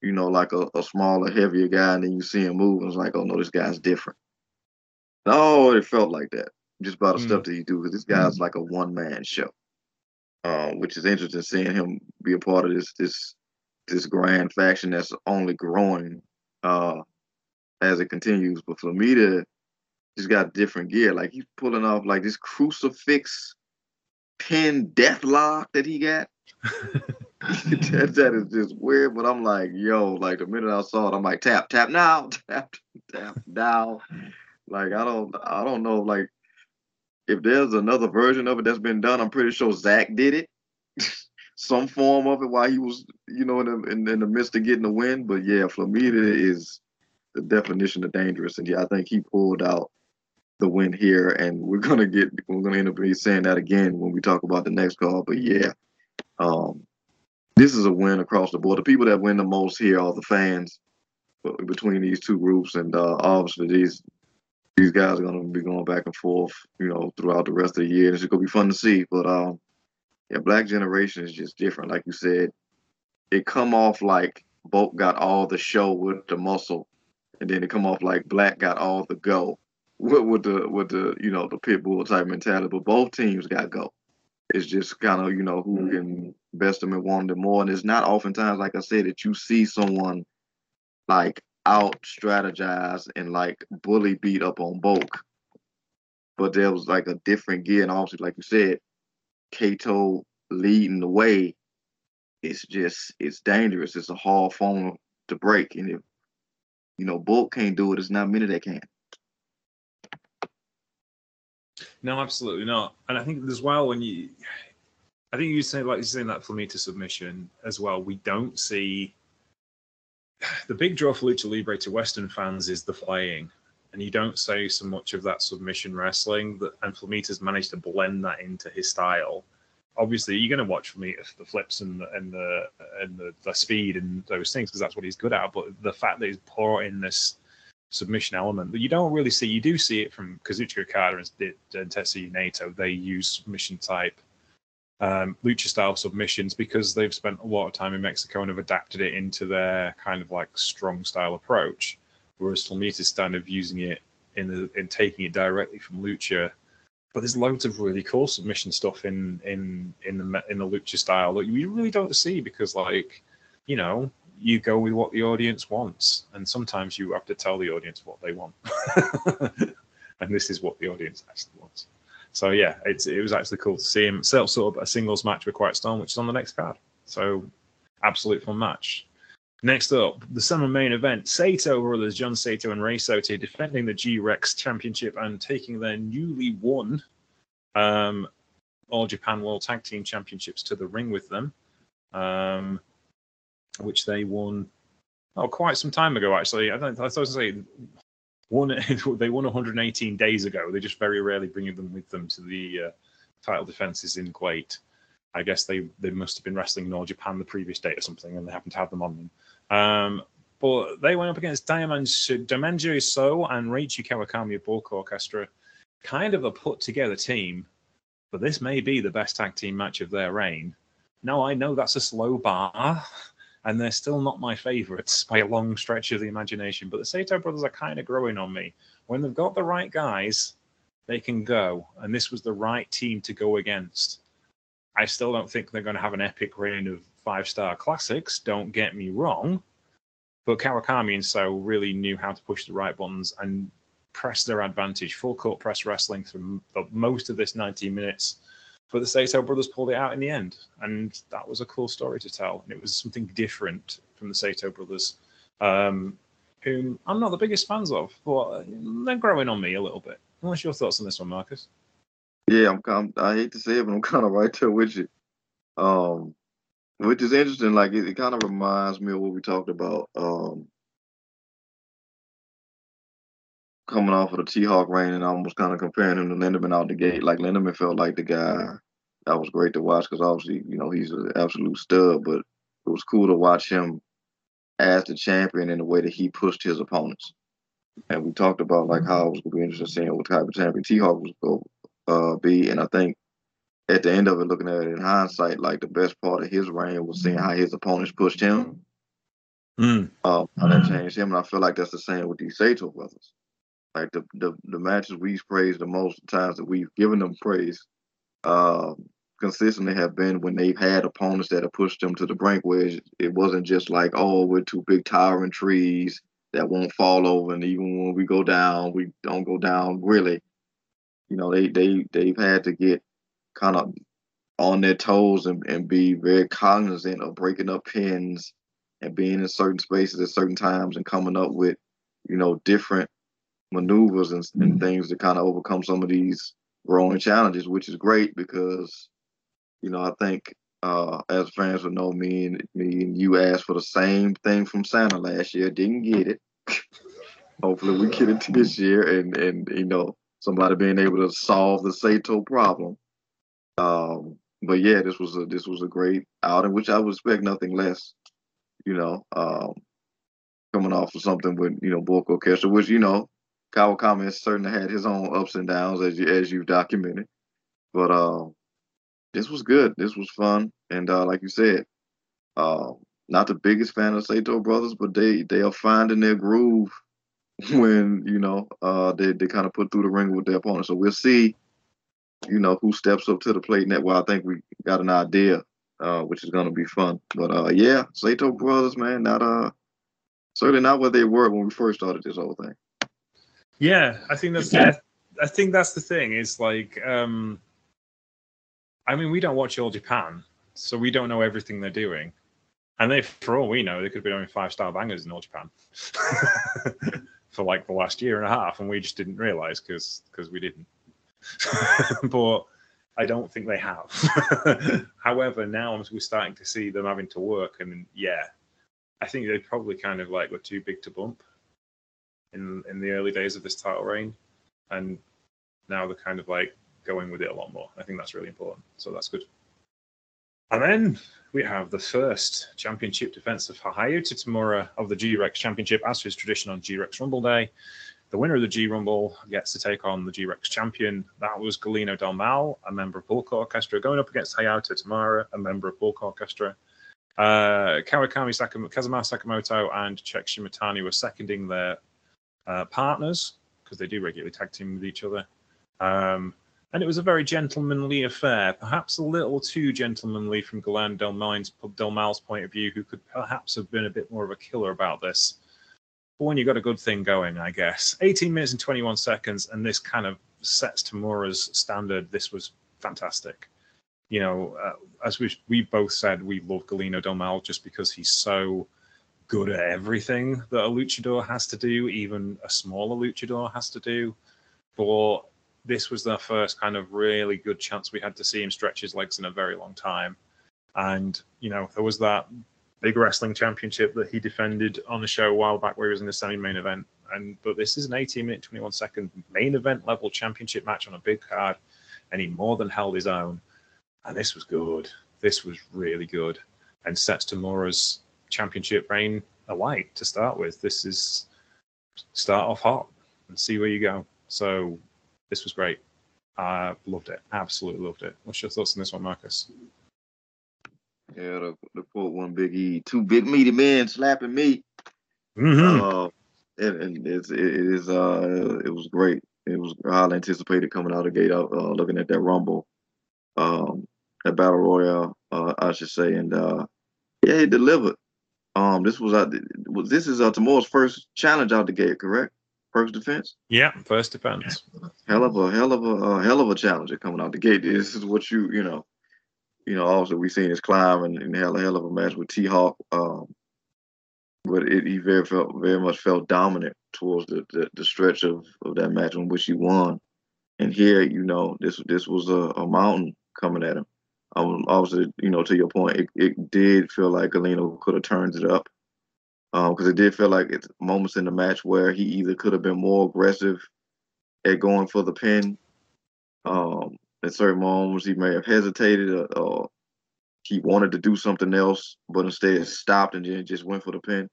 you know, like a, a smaller, heavier guy, and then you see him move and it's like, oh no, this guy's different. No, it felt like that. just by the Mm. stuff that he do. Because this guy's like a one man show, uh, which is interesting seeing him be a part of this this this grand faction that's only growing uh, as it continues. But Flamita just got different gear. Like he's pulling off like this crucifix pin death lock that he got. [LAUGHS] that, that is just weird, but I'm like, yo, like the minute I saw it, I'm like, tap, tap now, [LAUGHS] tap, tap now. Like I don't, I don't know, like if there's another version of it that's been done, I'm pretty sure Zach did it, [LAUGHS] some form of it while he was, you know, in the, in, in the midst of getting the win. But yeah, Flamita is the definition of dangerous, and yeah, I think he pulled out the win here, and we're gonna get, we're gonna end up saying that again when we talk about the next call. But yeah, um, this is a win across the board. The people that win the most here are the fans between these two groups, and uh, obviously these these guys are to be going back and forth, you know, throughout the rest of the year. It's going to be fun to see. But um, yeah, Black Generation is just different. Like you said, it come off like Bolt got all the show with the muscle, and then it come off like Black got all the go with, with the with the you know the pit bull type mentality. But both teams got go. It's just kind of you know who mm-hmm. can best them and want them more. And it's not oftentimes, like I said, that you see someone like out strategize and like bully beat up on Bulk. But there was like a different gear, and obviously, like you said, Kato leading the way. It's just it's dangerous. It's a hard phone to break, and if you know Bulk can't do it, it's not many that can. No, absolutely not. And I think as well when you, I think you say like you're saying that Flamita submission as well. We don't see the big draw for Lucha Libre to Western fans is the flying, and you don't see so much of that submission wrestling. That and Flamita's managed to blend that into his style. Obviously, you're going to watch Flamita for the flips and the and the and the, the speed and those things because that's what he's good at. But the fact that he's brought in this submission element that you don't really see. You do see it from Kazuchika Okada and, Tetsuya Naito. They use submission type um, lucha style submissions because they've spent a lot of time in Mexico and have adapted it into their kind of like strong style approach. Whereas Flamita's kind of using it in the, in taking it directly from lucha. But there's loads of really cool submission stuff in in in the in the lucha style that you really don't see because like you know you go with what the audience wants, and sometimes you have to tell the audience what they want. [LAUGHS] and this is what the audience actually wants. So yeah, it's it was actually cool to see him set sort of a singles match with Quiet Storm, which is on the next card. So absolute fun match. Next up, the summer main event: Saito brothers Jun Saito and Rei Saito defending the G Rex Championship and taking their newly won um, All Japan World Tag Team Championships to the ring with them. Um, which they won oh quite some time ago actually. I don't I to say won [LAUGHS] they won 118 days ago. They just very rarely bring them with them to the uh, title defenses in Kuwait. I guess they they must have been wrestling in all Japan the previous day or something, and they happened to have them on them. Um, but they went up against Diamond Diamante So and Reichi Kawakami of Bulk Orchestra. Kind of a put together team, but this may be the best tag team match of their reign. No, I know that's a slow bar and they're still not my favorites by a long stretch of the imagination. But the Saito brothers are kind of growing on me. When they've got the right guys, they can go, and this was the right team to go against. I still don't think they're going to have an epic reign of five star classics. Don't get me wrong, but Kawakami and So really knew how to push the right buttons and press their advantage. Full court press wrestling through most of this 90 minutes but the Saito brothers pulled it out in the end, and that was a cool story to tell. And it was something different from the Saito brothers, um, whom I'm not the biggest fans of, but they're growing on me a little bit. What's your thoughts on this one, Marcus? Yeah, I'm. I'm I hate to say it, but I'm [LAUGHS] kind of right there with you. Um, which is interesting. Like it, it kind of reminds me of what we talked about. Um, coming off of the T-Hawk reign and almost kind of comparing him to Lindaman out the gate. Like Lindaman felt like the guy that was great to watch because obviously, you know, he's an absolute stud, but it was cool to watch him as the champion in the way that he pushed his opponents. And we talked about like how it was going to be interesting seeing what type of champion T-Hawk was going to uh, be. And I think at the end of it, looking at it in hindsight, like the best part of his reign was seeing how his opponents pushed him. Mm. Um, how that changed him. And I feel like that's the same with these Saito brothers Like the the, the matches we've praised the most times that we've given them praise, uh, consistently have been when they've had opponents that have pushed them to the brink where it wasn't just like, oh, we're two big towering trees that won't fall over, and even when we go down, we don't go down really. You know, they they they've had to get kind of on their toes and, and be very cognizant of breaking up pins and being in certain spaces at certain times and coming up with, you know, different maneuvers and, and things to kind of overcome some of these growing challenges, which is great because, you know, I think uh, as fans would know, me and me and you asked for the same thing from Santa last year, didn't get it. [LAUGHS] Hopefully, we get it this year, and and you know somebody being able to solve the Saito problem. Um, but yeah, this was a this was a great outing, which I would expect nothing less. You know, um, coming off of something with you know Bulk Orchestra, which you know Kawakami has certainly had his own ups and downs as you as you've documented. But uh, this was good. This was fun, and uh, like you said, uh, not the biggest fan of Saito brothers, but they they are finding their groove [LAUGHS] when you know uh, they they kind of put through the ring with their opponent. So we'll see, you know, who steps up to the plate. Net. Well, I think we got an idea, uh, which is going to be fun. But uh, yeah, Saito brothers, man, not uh certainly not what they were when we first started this whole thing. Yeah, I think that's I, I think that's the thing. Is like, um, I mean, we don't watch All Japan, so we don't know everything they're doing. And they, for all we know, they could have been doing five star bangers in All Japan [LAUGHS] for like the last year and a half, and we just didn't realize because because we didn't. [LAUGHS] but I don't think they have. [LAUGHS] However, now we're starting to see them having to work, and yeah, I think they probably kind of like were too big to bump in in the early days of this title reign, and now they're kind of like going with it a lot more. I think that's really important. So that's good. And then we have the first championship defense of Hayato Tamura of the G-Rex Championship, as is tradition on G-Rex Rumble Day. The winner of the G Rumble gets to take on the G-Rex champion. That was Galeno Del Mal, a member of Bulk Orchestra, going up against Hayato Tamura, a member of Bulk Orchestra. Uh, Kawakami Sakam- Kazuma Sakamoto and Check Shimatani were seconding their uh, partners because they do regularly tag team with each other. Um, and it was a very gentlemanly affair, perhaps a little too gentlemanly from Galeno Del, Del Mal's point of view, who could perhaps have been a bit more of a killer about this. But when you got a good thing going, I guess. 18 minutes and 21 seconds, and this kind of sets Tamura's standard. This was fantastic. You know, uh, as we we both said, we love Galeno Del Mal just because he's so good at everything that a luchador has to do, even a smaller luchador has to do. But this was the first kind of really good chance we had to see him stretch his legs in a very long time. And, you know, there was that big wrestling championship that he defended on the show a while back where he was in the semi main event. And but this is an 18 minute, 21 second main event level championship match on a big card, and he more than held his own. And this was good. This was really good. And sets Tamura's championship reign alight to start with. This is start off hot and see where you go. So this was great. I loved it. Absolutely loved it. What's your thoughts on this one, Marcus? Yeah, the, the quote one Big E, two big meaty men slapping me. Mm-hmm. Uh, and, and it's, it is uh it was great. It was highly anticipated coming out of the gate. Uh, looking at that Rumble, um, that Battle Royale, uh, I should say, and uh, yeah, he delivered. Um, this was uh, this is uh Tamura's first challenge out the gate, correct? First defense. Yeah, first defense. Hell of a hell of a uh, hell of a challenger coming out the gate. This is what you you know, you know. Also, we've seen his climb and, and hell hell of a match with T Hawk. Um, but it, he very felt very much felt dominant towards the, the, the stretch of, of that match in which he won. And here, you know, this this was a, a mountain coming at him. Um, obviously, you know, to your point, it, it did feel like Galeno could have turned it up because um, it did feel like it's moments in the match where he either could have been more aggressive at going for the pin. Um, at certain moments, he may have hesitated or, or, he wanted to do something else, but instead stopped and then just went for the pin.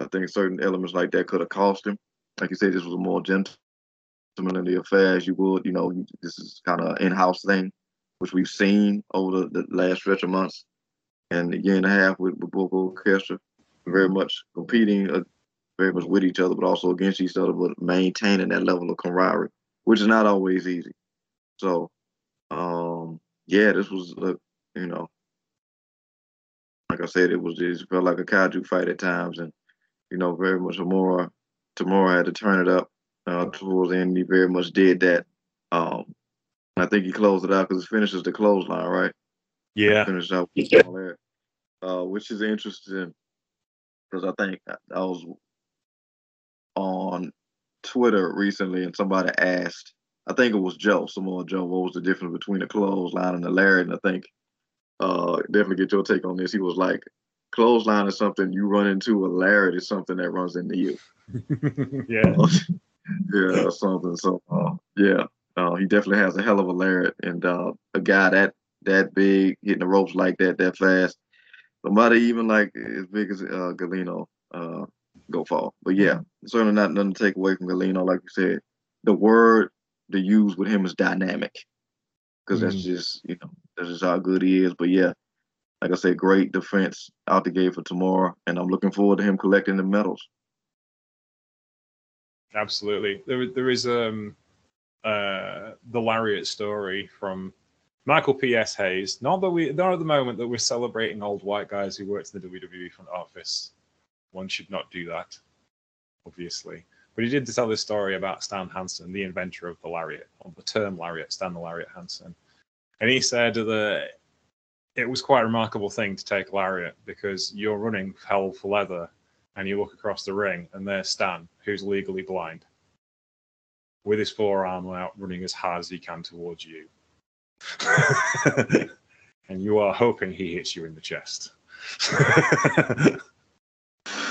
I think certain elements like that could have cost him. Like you said, this was a more gentlemanly affair, as you would. You know, this is kind of in-house thing, which we've seen over the, the last stretch of months and a year and a half with, with Bulk Orchestra very much competing uh, very much with each other, but also against each other, but maintaining that level of camaraderie, which is not always easy. So, um, yeah, this was, uh, you know, like I said, it was just felt like a kaiju fight at times, and you know, very much more. Tamura had to turn it up uh, towards the end. He very much did that. Um, I think he closed it out because it finishes the clothesline, right? Yeah. Finished out with all that, uh, which is interesting because I think I was on Twitter recently and somebody asked, I think it was Joe, Samoa Joe, what was the difference between the clothesline and the lariat? And I think uh, definitely get your take on this. He was like, clothesline is something you run into, a lariat is something that runs into you. [LAUGHS] yeah. [LAUGHS] yeah, something. So uh, yeah, uh, he definitely has a hell of a lariat, and uh, a guy that that big hitting the ropes like that that fast. Somebody even like as big as uh, Galeno uh, go fall. But yeah, certainly not nothing to take away from Galeno. Like you said, the word to use with him is dynamic, because mm-hmm. that's just you know that's just how good he is. But yeah, like I said, great defense out the gate for Tamura, and I'm looking forward to him collecting the medals. Absolutely, there there is um uh the Lariat story from Michael P.S. Hayes. Not that we not at the moment that we're celebrating old white guys who worked in the WWE front office. One should not do that, obviously. But he did tell this story about Stan Hansen, the inventor of the lariat, or the term lariat, Stan the Lariat Hansen. And he said that it was quite a remarkable thing to take lariat because you're running hell for leather and you look across the ring and there's Stan, who's legally blind, with his forearm out running as hard as he can towards you. [LAUGHS] and you are hoping he hits you in the chest.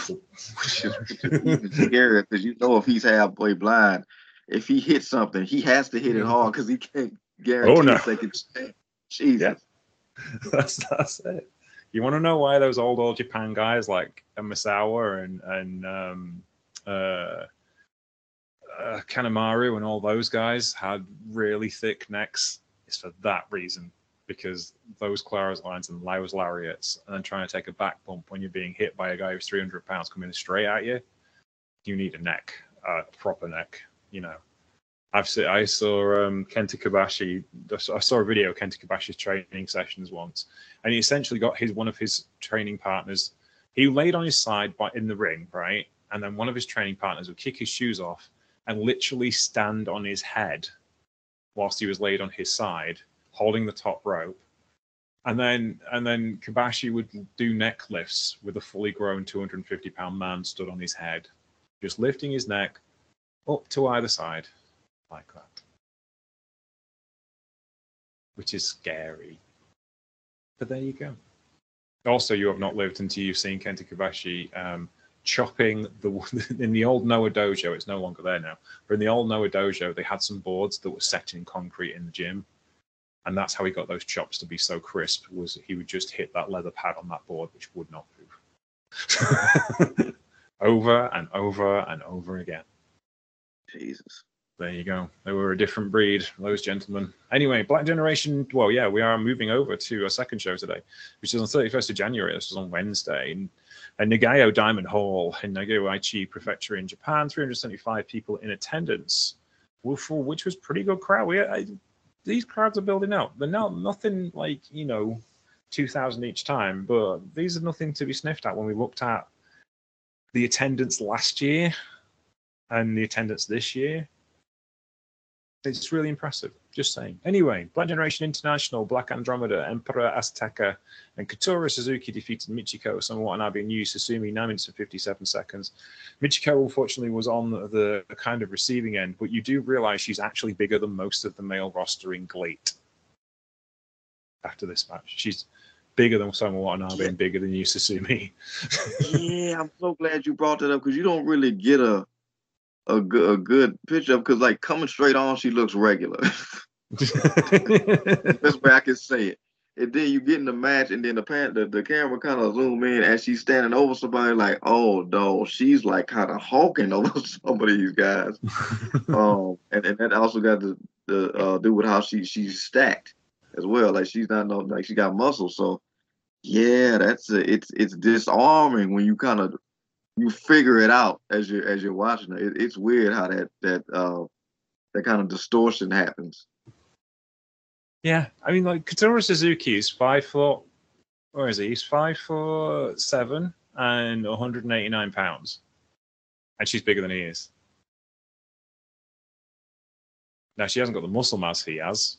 Which is scary because you know if he's halfway blind, if he hits something, he has to hit it hard because he can't guarantee oh, no. a second chance. Jesus. Yeah. [LAUGHS] that's that's it. You want to know why those old old Japan guys like Misawa and and um, uh, uh, Kanemaru and all those guys had really thick necks? It's for that reason because those clotheslines and those lariats and then trying to take a back bump when you're being hit by a guy who's 300 pounds coming straight at you, you need a neck, a proper neck, you know. I've seen, I saw um, Kenta Kobashi. I saw a video of Kenta Kobashi's training sessions once, and he essentially got his one of his training partners. He laid on his side by, in the ring, right, and then one of his training partners would kick his shoes off and literally stand on his head whilst he was laid on his side, holding the top rope. And then and then Kobashi would do neck lifts with a fully grown 250 pound man stood on his head, just lifting his neck up to either side like that. Which is scary. But there you go. Also, you have not lived until you've seen Kenta Kobashi um, chopping the [LAUGHS] in the old Noah dojo. It's no longer there now. But in the old Noah dojo, they had some boards that were set in concrete in the gym, and that's how he got those chops to be so crisp. Was he would just hit that leather pad on that board, which would not move, [LAUGHS] over and over and over again. Jesus. There you go. They were a different breed, those gentlemen. Anyway, Black Generation. Well, yeah, we are moving over to a second show today, which is on 31st of January. This was on Wednesday. And, and Nagoya Diamond Hall in Nagoya Aichi Prefecture in Japan. 375 people in attendance, which was pretty good crowd. We, I, these crowds are building out. They're not nothing like you know, 2,000 each time, but these are nothing to be sniffed at when we looked at the attendance last year and the attendance this year it's really impressive. Just saying. Anyway, Black Generation International, Black Andromeda, Emperador Azteca, and Kotaro Suzuki defeated Michiko Samoa Watanabe and Yu Susumi 9 minutes and 57 seconds. Michiko, unfortunately, was on the kind of receiving end, but you do realize she's actually bigger than most of the male roster in GLEAT after this match. She's bigger than Samoa Watanabe yeah. and bigger than you, Susumi. [LAUGHS] yeah, I'm so glad you brought that up because you don't really get a a good a good picture of because like coming straight on, she looks regular. [LAUGHS] That's where I can say it. And then you get in the match, and then the pan, the, the camera kind of zoom in as she's standing over somebody, like, oh no, she's like kind of hawking [LAUGHS] over some of these guys. [LAUGHS] um, and, and that also got to, to uh, do with how she she's stacked as well. Like she's not no like she got muscle. So yeah, that's a, it's it's disarming when you kind of you figure it out as you as you're watching it. it it's weird how that that uh that kind of distortion happens. Yeah, I mean, like Kotaro Suzuki is five foot. Where is he? He's five foot seven and 189 pounds, and she's bigger than he is. Now she hasn't got the muscle mass he has,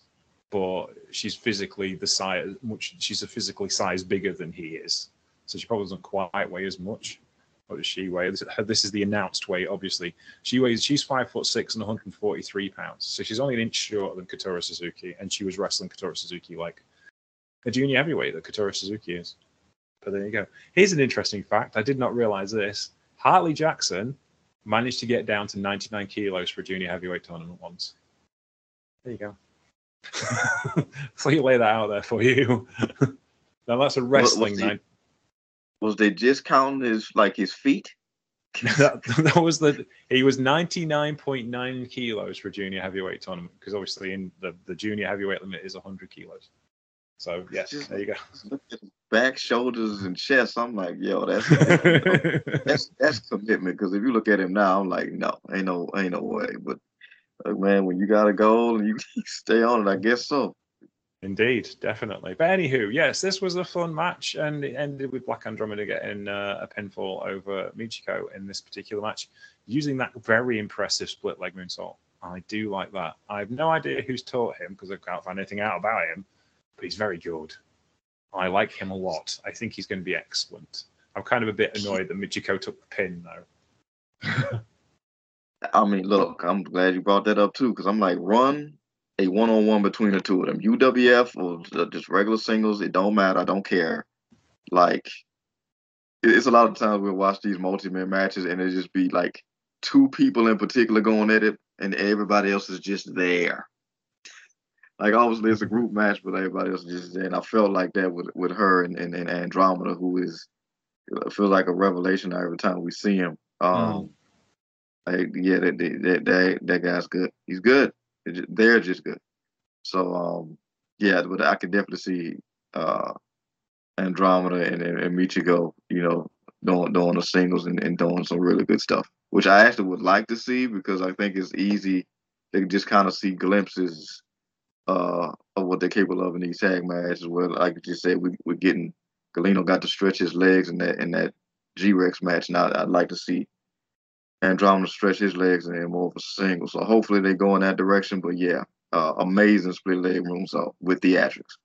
but she's physically the size. Much she's a physically size bigger than he is, so she probably doesn't quite weigh as much. What does she weigh? This, this is the announced weight, obviously. She weighs. She's five foot six and 143 pounds, so she's only an inch shorter than Kotaro Suzuki, and she was wrestling Kotaro Suzuki like a junior heavyweight that Kotaro Suzuki is. But there you go. Here's an interesting fact. I did not realize this. Hartley Jackson managed to get down to 99 kilos for a junior heavyweight tournament once. There you go. [LAUGHS] so you lay that out there for you. [LAUGHS] now that's a wrestling night. Was they just counting his like his feet? that, [LAUGHS] that was the he was 99.9 kilos for junior heavyweight tournament because obviously in the, the junior heavyweight limit is 100 kilos. So yes, Just there you go. Back, shoulders, and chest. I'm like, yo, that's [LAUGHS] [LAUGHS] that's that's commitment. Because if you look at him now, I'm like, no, ain't no, ain't no way. But uh, man, when you got a goal and you stay on it, I guess so. Indeed, definitely. But anywho, yes, this was a fun match, and it ended with Black Andromeda getting uh, a pinfall over Michiko in this particular match, using that very impressive split leg moonsault. I do like that. I have no idea who's taught him because I can't find anything out about him, but he's very good. I like him a lot. I think he's going to be excellent. I'm kind of a bit annoyed that Michiko took the pin though. [LAUGHS] I mean, look, I'm glad you brought that up too, because I'm like, run a one-on-one between the two of them, UWF or just regular singles. It don't matter. I don't care. Like, it's a lot of times we'll watch these multi-man matches and it just be like two people in particular going at it, and everybody else is just there. Like obviously it's a group match, but everybody else is just there. And I felt like that with with her and, and, and Andromeda, who is feels like a revelation every time we see him. Um, mm. like yeah, that that that that guy's good. He's good. They're just good. So um, yeah, but I can definitely see uh, Andromeda and, and, and Michiko, you know, doing doing the singles and, and doing some really good stuff, which I actually would like to see because I think it's easy to just kind of see glimpses uh, of what they're capable of in these tag matches. Where, like you just said, we, we're getting Galeno got to stretch his legs in that in that G Rex match. Now I'd like to see Andromeda stretch his legs and more a single. So hopefully they go in that direction. But yeah, uh, amazing split leg moonsault with theatrics.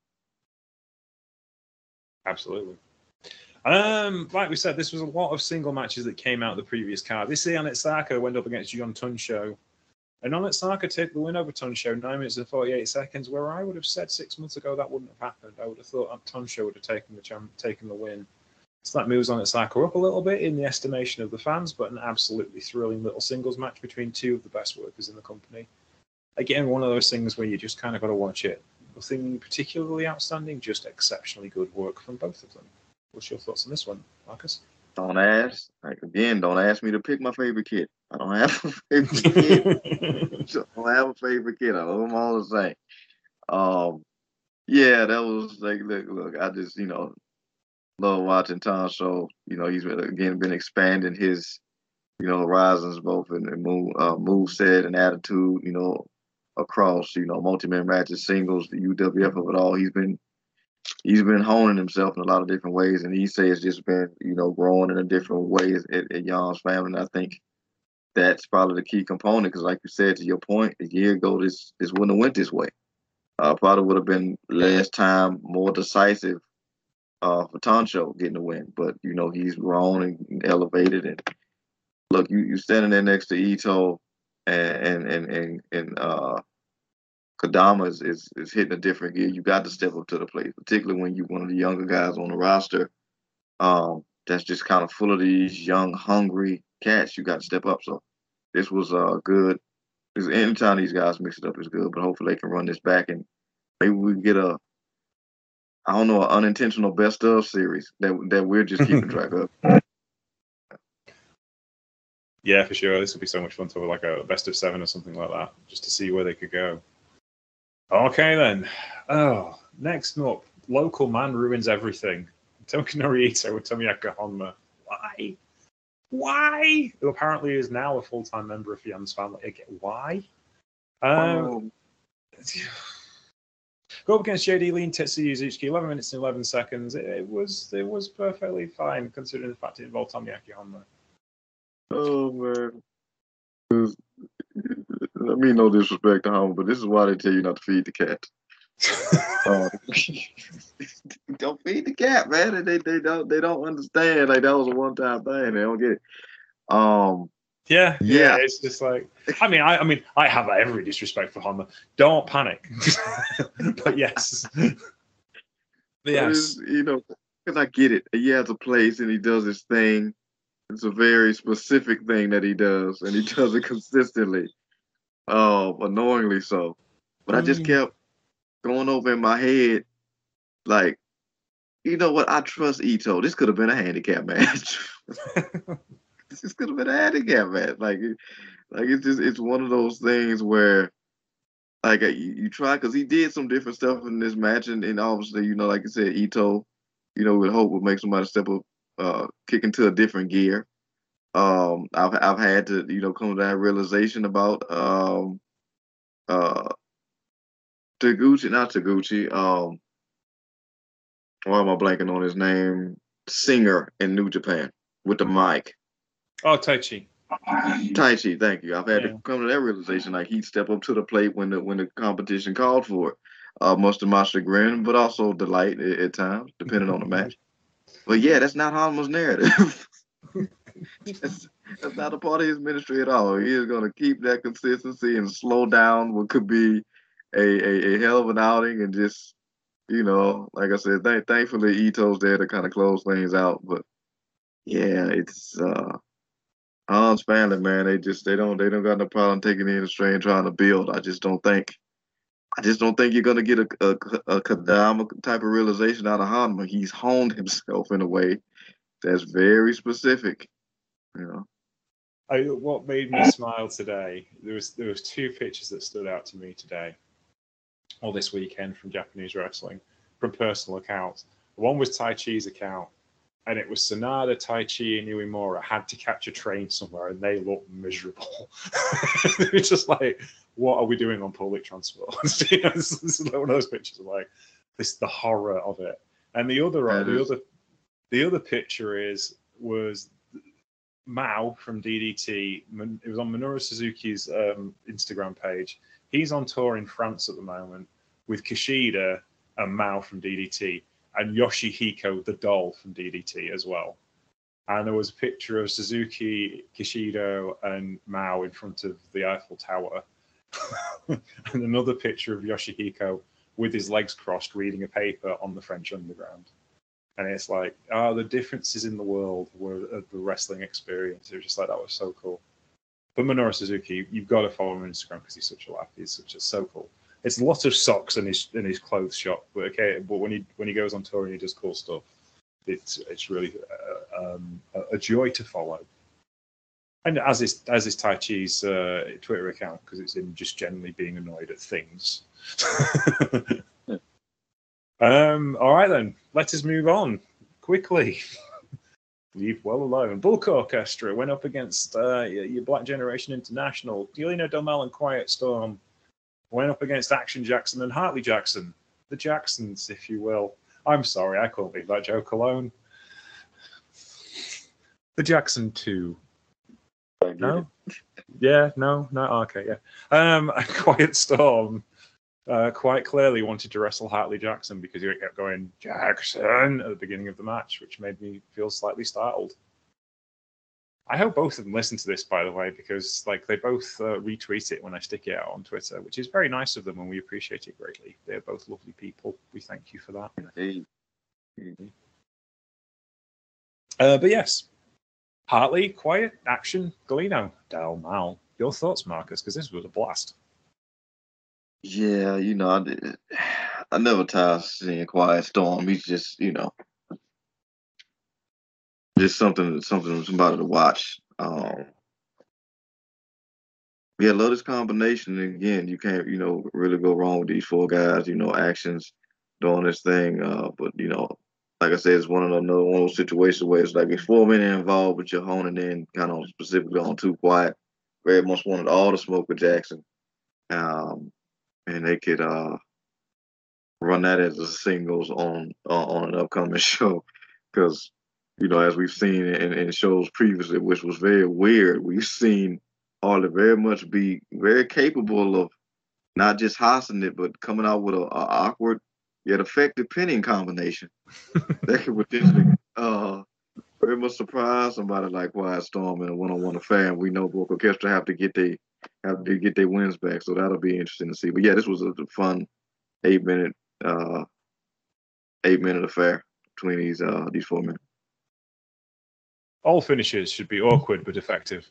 Absolutely. Um, like we said, this was a lot of single matches that came out the previous card. This Ian Saka went up against Jun Tonsho and on Saka take the win over Tonsho, 9 minutes and 48 seconds, where I would have said six months ago that wouldn't have happened. I would have thought that Tonsho would have taken the taken the win. So that moves on its cycle up a little bit in the estimation of the fans, but an absolutely thrilling little singles match between two of the best workers in the company. Again, one of those things where you just kind of got to watch it. Nothing particularly outstanding, just exceptionally good work from both of them. What's your thoughts on this one, Marcus? Don't ask. Like again, don't ask me to pick my favorite kid. I don't have a favorite kid. [LAUGHS] I don't have a favorite kid. I love them all the same. Um, yeah, that was like, look, look, I just, you know, love watching Tom show. You know, he's again been expanding his, you know, horizons both in, in move, uh, move set and attitude. You know, across, you know, multi-man matches, singles, the UWF of it all. He's been he's been honing himself in a lot of different ways, and he says just been, you know, growing in a different ways at, at Jan's family. And I think that's probably the key component because, like you said, to your point, a year ago this this wouldn't have went this way. Uh, probably would have been last time more decisive uh, for Tonsho getting the win, but you know he's grown and elevated. And look, you you standing there next to Ito and and and and, uh, Kodama is, is, is hitting a different gear. You got to step up to the plate, particularly when you're one of the younger guys on the roster. Um, that's just kind of full of these young, hungry cats. You got to step up. So this was uh good. Anytime these guys mix it up is good, but hopefully they can run this back and maybe we get a I don't know, an unintentional best of series that that we're just keeping [LAUGHS] track of. Yeah, for sure. This would be so much fun to have like a best of seven or something like that, just to see where they could go. Okay then. Oh, next up, local man ruins everything. Tokinori Ito with Tomoaki Honma. Why? Why? Who apparently is now a full time member of Fiam's family. Again, why? Um, [SIGHS] go up against JD Lee and Tetsuya Uzuchiki, 11 minutes and 11 seconds. It, it was it was perfectly fine considering the fact it involved Tomoaki Honma. Oh man. I mean, no disrespect to home, but this is why they tell you not to feed the cat. Uh, [LAUGHS] [LAUGHS] don't feed the cat, man. They they don't they don't understand. Like that was a one time thing. They don't get it. Um, Yeah, yeah, Yeah. It's just like I mean, I, I mean, I have every disrespect for Honma. Don't panic. [LAUGHS] but yes, but but yes, you know, because I get it. He has a place and he does his thing. It's a very specific thing that he does, and he does it consistently. Oh, annoyingly so. But I just Mm. kept going over in my head, like, you know what? I trust Ito. This could have been a handicap match. [LAUGHS] [LAUGHS] [LAUGHS] this could have been a handicap match. Like, like it's just it's one of those things where, like, you, you try because he did some different stuff in this match, and, and obviously, you know, like I said, Ito, you know, would hope would make somebody step up, uh, kick into a different gear. Um, I've I've had to, you know, come to that realization about um, uh, Taguchi, not Taguchi. Um, why am I blanking on his name? Singer in New Japan with the mic. Oh Taichi. Taichi, thank you. I've had Yeah. to come to that realization. Like he'd step up to the plate when the when the competition called for it. Uh, much to my chagrin, but also delight at, at times, depending on the match. [LAUGHS] But yeah, that's not Honma's narrative. [LAUGHS] [LAUGHS] that's, that's not a part of his ministry at all. He is going to keep that consistency and slow down what could be a, a, a hell of an outing and just, you know, like I said, th- thankfully Ito's there to kind of close things out. But yeah, it's uh Hans family, man. They just they don't they don't got no problem taking in the strain trying to build. I just don't think I just don't think you're gonna get a a, a Kodama type of realization out of Honma. He's honed himself in a way that's very specific. You know. I, what made me smile today? There was there was two pictures that stood out to me today, or this weekend from Japanese wrestling, from personal accounts. One was Taichi's account, and it was Sanada, Tai Chi, and Uemura had to catch a train somewhere, and they looked miserable. [LAUGHS] it's just like, what are we doing on public transport? [LAUGHS] you know, this, this is one of those pictures of like this the horror of it. And the other That the other the other picture is was Mao from DDT. It was on Minoru Suzuki's um, Instagram page. He's on tour in France at the moment with Kishida and Mao from DDT, and Yoshihiko the doll from DDT as well. And there was a picture of Suzuki, Kishido, and Mao in front of the Eiffel Tower, [LAUGHS] and another picture of Yoshihiko with his legs crossed reading a paper on the French Underground and it's like, oh, the differences in the world were of the wrestling experience. It was just like that was so cool. But Minoru Suzuki, you've got to follow him on Instagram because he's such a laugh. He's such a so cool. It's a lot of socks in his in his clothes shop, but okay. But when he when he goes on tour and he does cool stuff, it's it's really uh, um, a, joy to follow. And as is as is Taichi's uh, Twitter account because it's him just generally being annoyed at things. [LAUGHS] Um, all right then, let us move on quickly. [LAUGHS] Leave well alone. Bulk Orchestra went up against uh, your your Black Generation International. Delino Domel and Quiet Storm went up against Action Jackson and Hartley Jackson. The Jacksons, if you will. I'm sorry, I couldn't leave that joke alone. The Jackson 2. I get it. No? Yeah, no, no, okay, yeah. Um, [LAUGHS] Quiet Storm uh, quite clearly wanted to wrestle Hartley Jackson because he kept going Jackson at the beginning of the match, which made me feel slightly startled. I hope both of them listen to this, by the way, because like they both uh, retweet it when I stick it out on Twitter, which is very nice of them, and we appreciate it greatly. They're both lovely people. We thank you for that. Hey, Uh, but yes, Hartley, quiet, action, Galino, Dal Mal. Your thoughts, Marcus? Because this was a blast. Yeah, you know, I, did- I never tire seeing Quiet Storm. He's just, you know, just something, something, somebody to watch. Um, yeah, love this combination. And again, you can't, you know, really go wrong with these four guys. You know, actions doing this thing. Uh, but you know, like I said, it's one of those one of those situations where it's like it's four men involved, but you're honing in kind of specifically on Too Quiet. Very much wanted all the smoke with Jackson, um, and they could uh, run that as a singles on uh, on an upcoming [LAUGHS] show, because you know as we've seen in, in shows previously, which was very weird, we've seen Harley very much be very capable of not just hosting it, but coming out with a, a awkward yet effective pinning combination [LAUGHS] that could potentially uh, very much surprise somebody like Quiet Storm in a one-on-one affair. And we know Broke Orchestra have to get they have to get their wins back, so that'll be interesting to see. But yeah, this was a fun eight-minute uh, eight-minute affair between these uh, these four men. All finishes should be awkward but effective.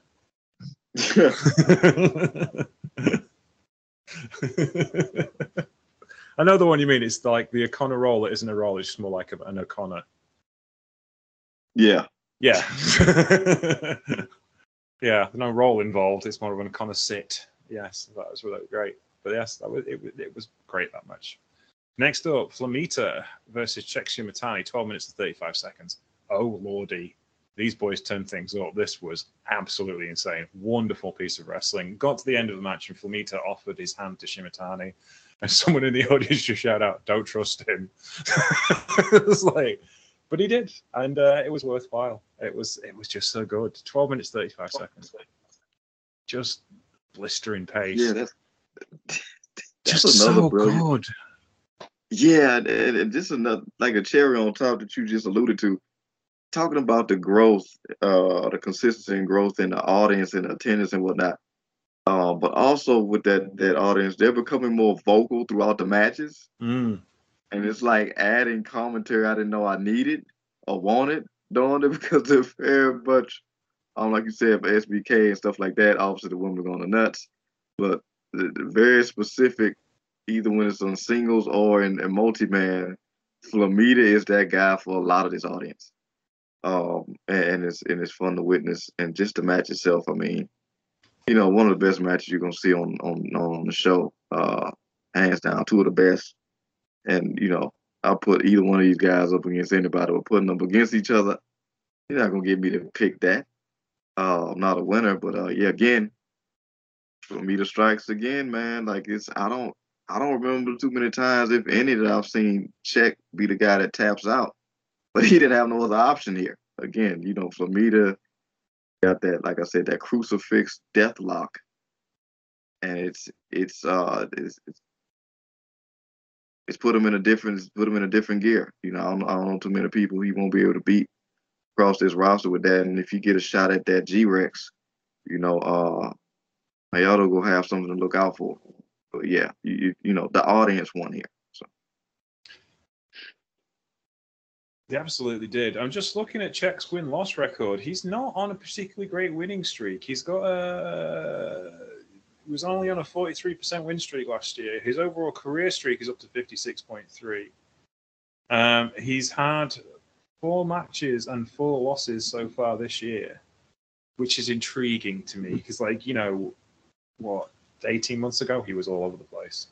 I know the one you mean. It's like the O'Connor roll. It isn't a roll. It's just more like an O'Connor. Yeah. Yeah. [LAUGHS] yeah. No roll involved. It's more of an O'Connor sit. Yes, that was really great. But yes, that was it. It was great that much. Next up, Flamita versus Check Shimatani, 12 minutes and 35 seconds. Oh lordy, these boys turned things up. This was absolutely insane. Wonderful piece of wrestling. Got to the end of the match, and Flamita offered his hand to Shimatani and [LAUGHS] someone in the audience just shout out, "Don't trust him." [LAUGHS] it was like, but he did, and uh, it was worthwhile. It was it was just so good. Twelve minutes thirty five seconds, just blistering pace. Yeah, that's, that's just so brilliant. good. Yeah, and, and just another like a cherry on top that you just alluded to. Talking about the growth, uh, the consistency and growth in the audience and attendance and whatnot uh, but also with that that audience, they're becoming more vocal throughout the matches, mm. and it's like adding commentary I didn't know I needed or wanted doing [LAUGHS] it because they're very much, um, like you said, for SBK and stuff like that. Obviously, the women are going nuts, but the, the very specific, either when it's on singles or in, in multi man, Flamita is that guy for a lot of this audience. Um, and, it's and it's fun to witness, and just the match itself. I mean you know, one of the best matches you're gonna see on on on the show. Uh, hands down, two of the best. And you know, I'll put either one of these guys up against anybody, or putting them against each other. You're not gonna get me to pick that. Uh, I'm not a winner, but uh, yeah, again, Flamita strikes again, man. Like it's I don't I don't remember too many times, if any, that I've seen Check be the guy that taps out. But he didn't have no other option here. Again, you know, Flamita got that, like I said, that crucifix death lock, and it's it's uh it's, it's it's put him in a different put him in a different gear. You know, I don't, I don't know too many people he won't be able to beat across this roster with that. And if you get a shot at that G Rex, you know, uh, Hayato will have something to look out for. But yeah, you you know the audience won here. They absolutely did. I'm just looking at Check's win loss record. He's not on a particularly great winning streak. He's got a. He was only on a 43% win streak last year. His overall career streak is up to 56.3. Um, he's had four matches and four losses so far this year, which is intriguing to me because, like, you know, what, 18 months ago, he was all over the place.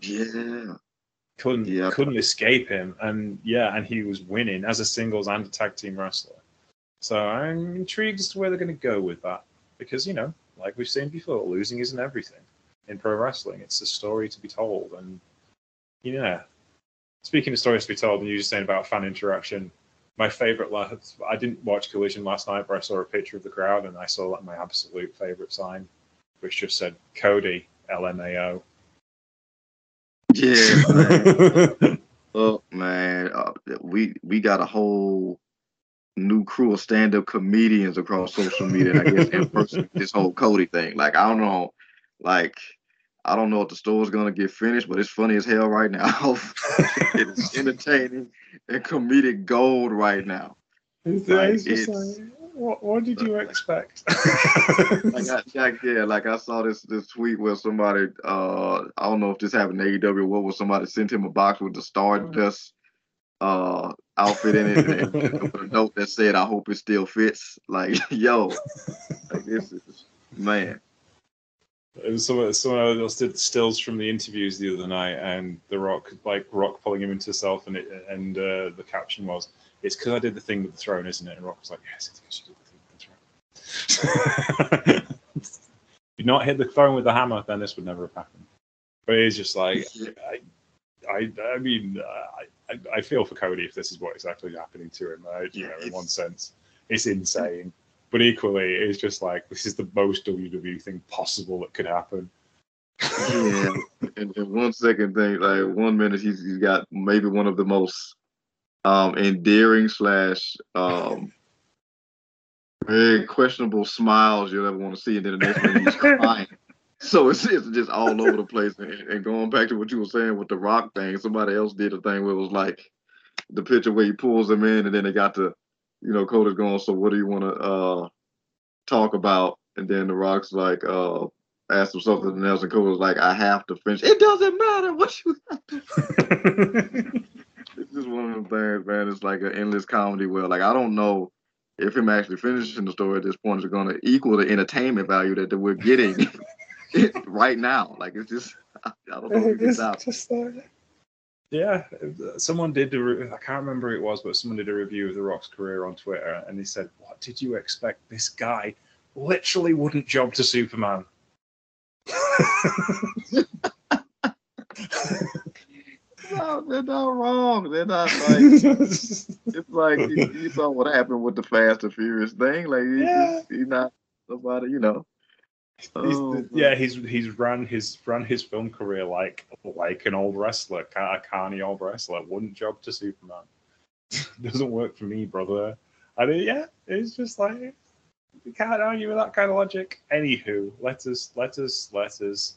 Yeah couldn't yep. couldn't escape him, and yeah, and he was winning as a singles and a tag team wrestler. So I'm intrigued as to where they're going to go with that, because you know, like we've seen before, losing isn't everything in pro wrestling. It's a story to be told, and you yeah. Speaking of stories to be told, and you just saying about fan interaction, my favorite last, I didn't watch Collision last night, but I saw a picture of the crowd and I saw like my absolute favorite sign, which just said Cody LMAO. Yeah. [LAUGHS] Man. oh man, uh, we we got a whole new crew of stand-up comedians across social media. I guess in person, this whole Cody thing. Like I don't know, like I don't know if the store's gonna get finished, but it's funny as hell right now. [LAUGHS] it's [LAUGHS] entertaining and comedic gold right now. Like, it's, what, what did you expect? [LAUGHS] I got Jack. Yeah, like I saw this this tweet where somebody, uh, I don't know if this happened in AEW. What was somebody sent him a box with the Stardust uh outfit in it, and, and with [LAUGHS] a note that said, "I hope it still fits." Like, [LAUGHS] yo, like this is man. It was someone, someone else did stills from the interviews the other night, and The Rock, like Rock pulling him into himself, and it, and uh, the caption was, "It's because I did the thing with the throne, isn't it?" And Rock was like, "Yes, it's because you did the thing with the throne." [LAUGHS] if you'd not hit the throne with the hammer, then this would never have happened. But it's just like, I, I, I mean, I, I feel for Cody if this is what exactly happening to him. Uh, you know, in one sense, it's insane. But equally, it's just like this is the most WWE thing possible that could happen. yeah, [LAUGHS] and, and, one second thing, like one minute he's, he's got maybe one of the most um endearing slash um very questionable smiles you'll ever want to see, and then the next minute he's [LAUGHS] crying. So it's, it's just all over the place. And, and, going back to what you were saying with the rock thing, somebody else did a thing where it was like the picture where he pulls them in, and then they got to, you know, Cody's going, so what do you want to uh, talk about? And then the rock's like, uh, asked him something, and Nelson Cole was like, I have to finish. It doesn't matter what you have to. [LAUGHS] [LAUGHS] it's just one of them things, man. It's like an endless comedy where, like, I don't know if him actually finishing the story at this point is going to equal the entertainment value that, that we're getting [LAUGHS] right now. Like it's just [LAUGHS] I don't know if it's out. Just like, yeah, someone did. i can't remember who it was, but someone did a review of The Rock's career on Twitter, and he said, "What did you expect? This guy literally wouldn't jump to Superman." [LAUGHS] no, they're not wrong. They're not [LAUGHS] like it's like you, you, [LAUGHS] saw what happened with the Fast and Furious thing. Like yeah. he's, he's not somebody, you know. Oh, yeah, he's he's run his run his film career like like an old wrestler, a carny old wrestler. Wouldn't job to Superman. [LAUGHS] Doesn't work for me, brother. I mean, yeah, it's just like you can't argue with that kind of logic. Anywho, let us let us let us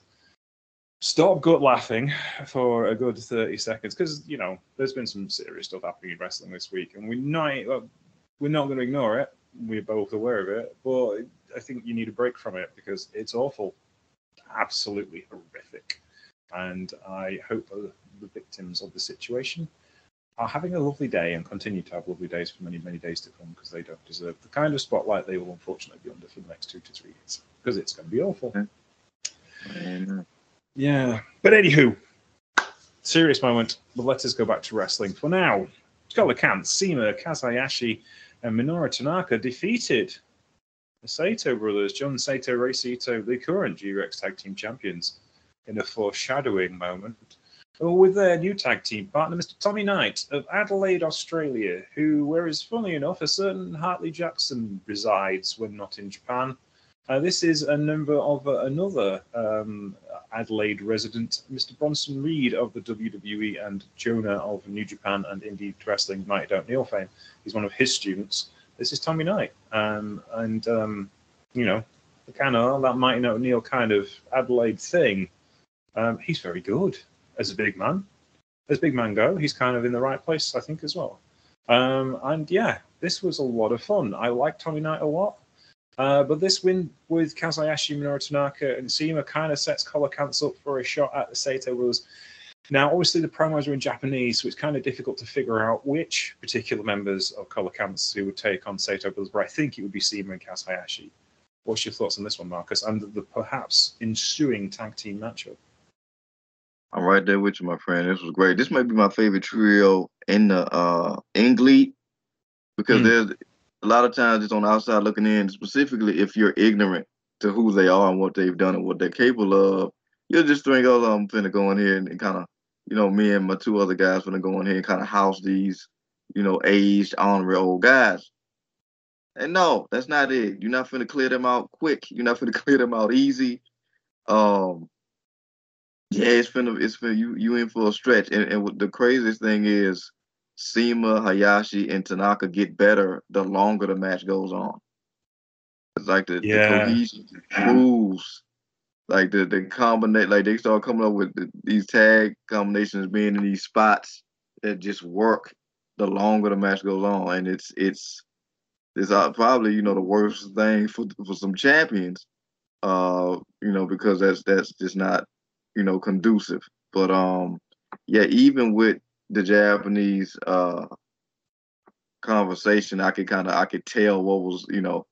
stop gut laughing for a good 30 seconds because you know there's been some serious stuff happening in wrestling this week and we're not we're not going to ignore it we're both aware of it but I think you need a break from it because it's awful, absolutely horrific. And I hope the victims of the situation are having a lovely day and continue to have lovely days for many, many days to come because they don't deserve the kind of spotlight they will unfortunately be under for the next two to three years because it's going to be awful. Yeah. Yeah. But anywho, serious moment, but let us go back to wrestling for now. Scholar Kant, CIMA, Kaz Hayashi, and Minoru Tanaka defeated the Saito brothers, Jun Saito, Rei Saito, the current G-Rex Tag Team Champions, in a foreshadowing moment, with their new tag team partner, Mr. Tommy Knight of Adelaide, Australia, who, where is funny enough, a certain Hartley Jackson resides when not in Japan. Uh, this is a number of uh, another um, Adelaide resident, Mr. Bronson Reed of the WWE and Jonah of New Japan and Indie Wrestling United O'Neill fame. He's one of his students this is Tommy Knight. Um, and, um, you know, the kind of that Mighty O'Neill kind of Adelaide thing, um, he's very good as a big man. As big man go, he's kind of in the right place, I think, as well. Um, and yeah, this was a lot of fun. I like Tommy Knight a lot. Uh, but this win with Kaz Hayashi, Minoru Tanaka, and CIMA kind of sets Color Colican's up for a shot at the Saito Brothers now, obviously, the promos are in Japanese, so it's kind of difficult to figure out which particular members of Color Camps who would take on Saito Brothers, but I think it would be CIMA and Kaz Hayashi. What's your thoughts on this one, Marcus, and the, perhaps ensuing tag team matchup? I'm right there with you, my friend. This was great. This might be my favorite trio in the uh in GLEAT because mm. there's a lot of times it's on the outside looking in, specifically if you're ignorant to who they are and what they've done and what they're capable of. You'll just think, oh, I'm finna go in here and, and kind of you know, me and my two other guys gonna go in here and kind of house these, you know, aged, honorary old guys. And no, that's not it. You're not gonna clear them out quick. You're not gonna [LAUGHS] clear them out easy. Um, yeah, it's finna, it's finna, you you in for a stretch. And and the craziest thing is, CIMA, Hayashi, and Tanaka get better the longer the match goes on. It's like the, yeah. the cohesion proves like the the combinate like they start coming up with the, these tag combinations being in these spots that just work the longer the match goes on and it's it's it's uh, probably you know the worst thing for for some champions uh you know because that's that's just not you know conducive but um yeah even with the japanese uh conversation i could kind of i could tell what was you know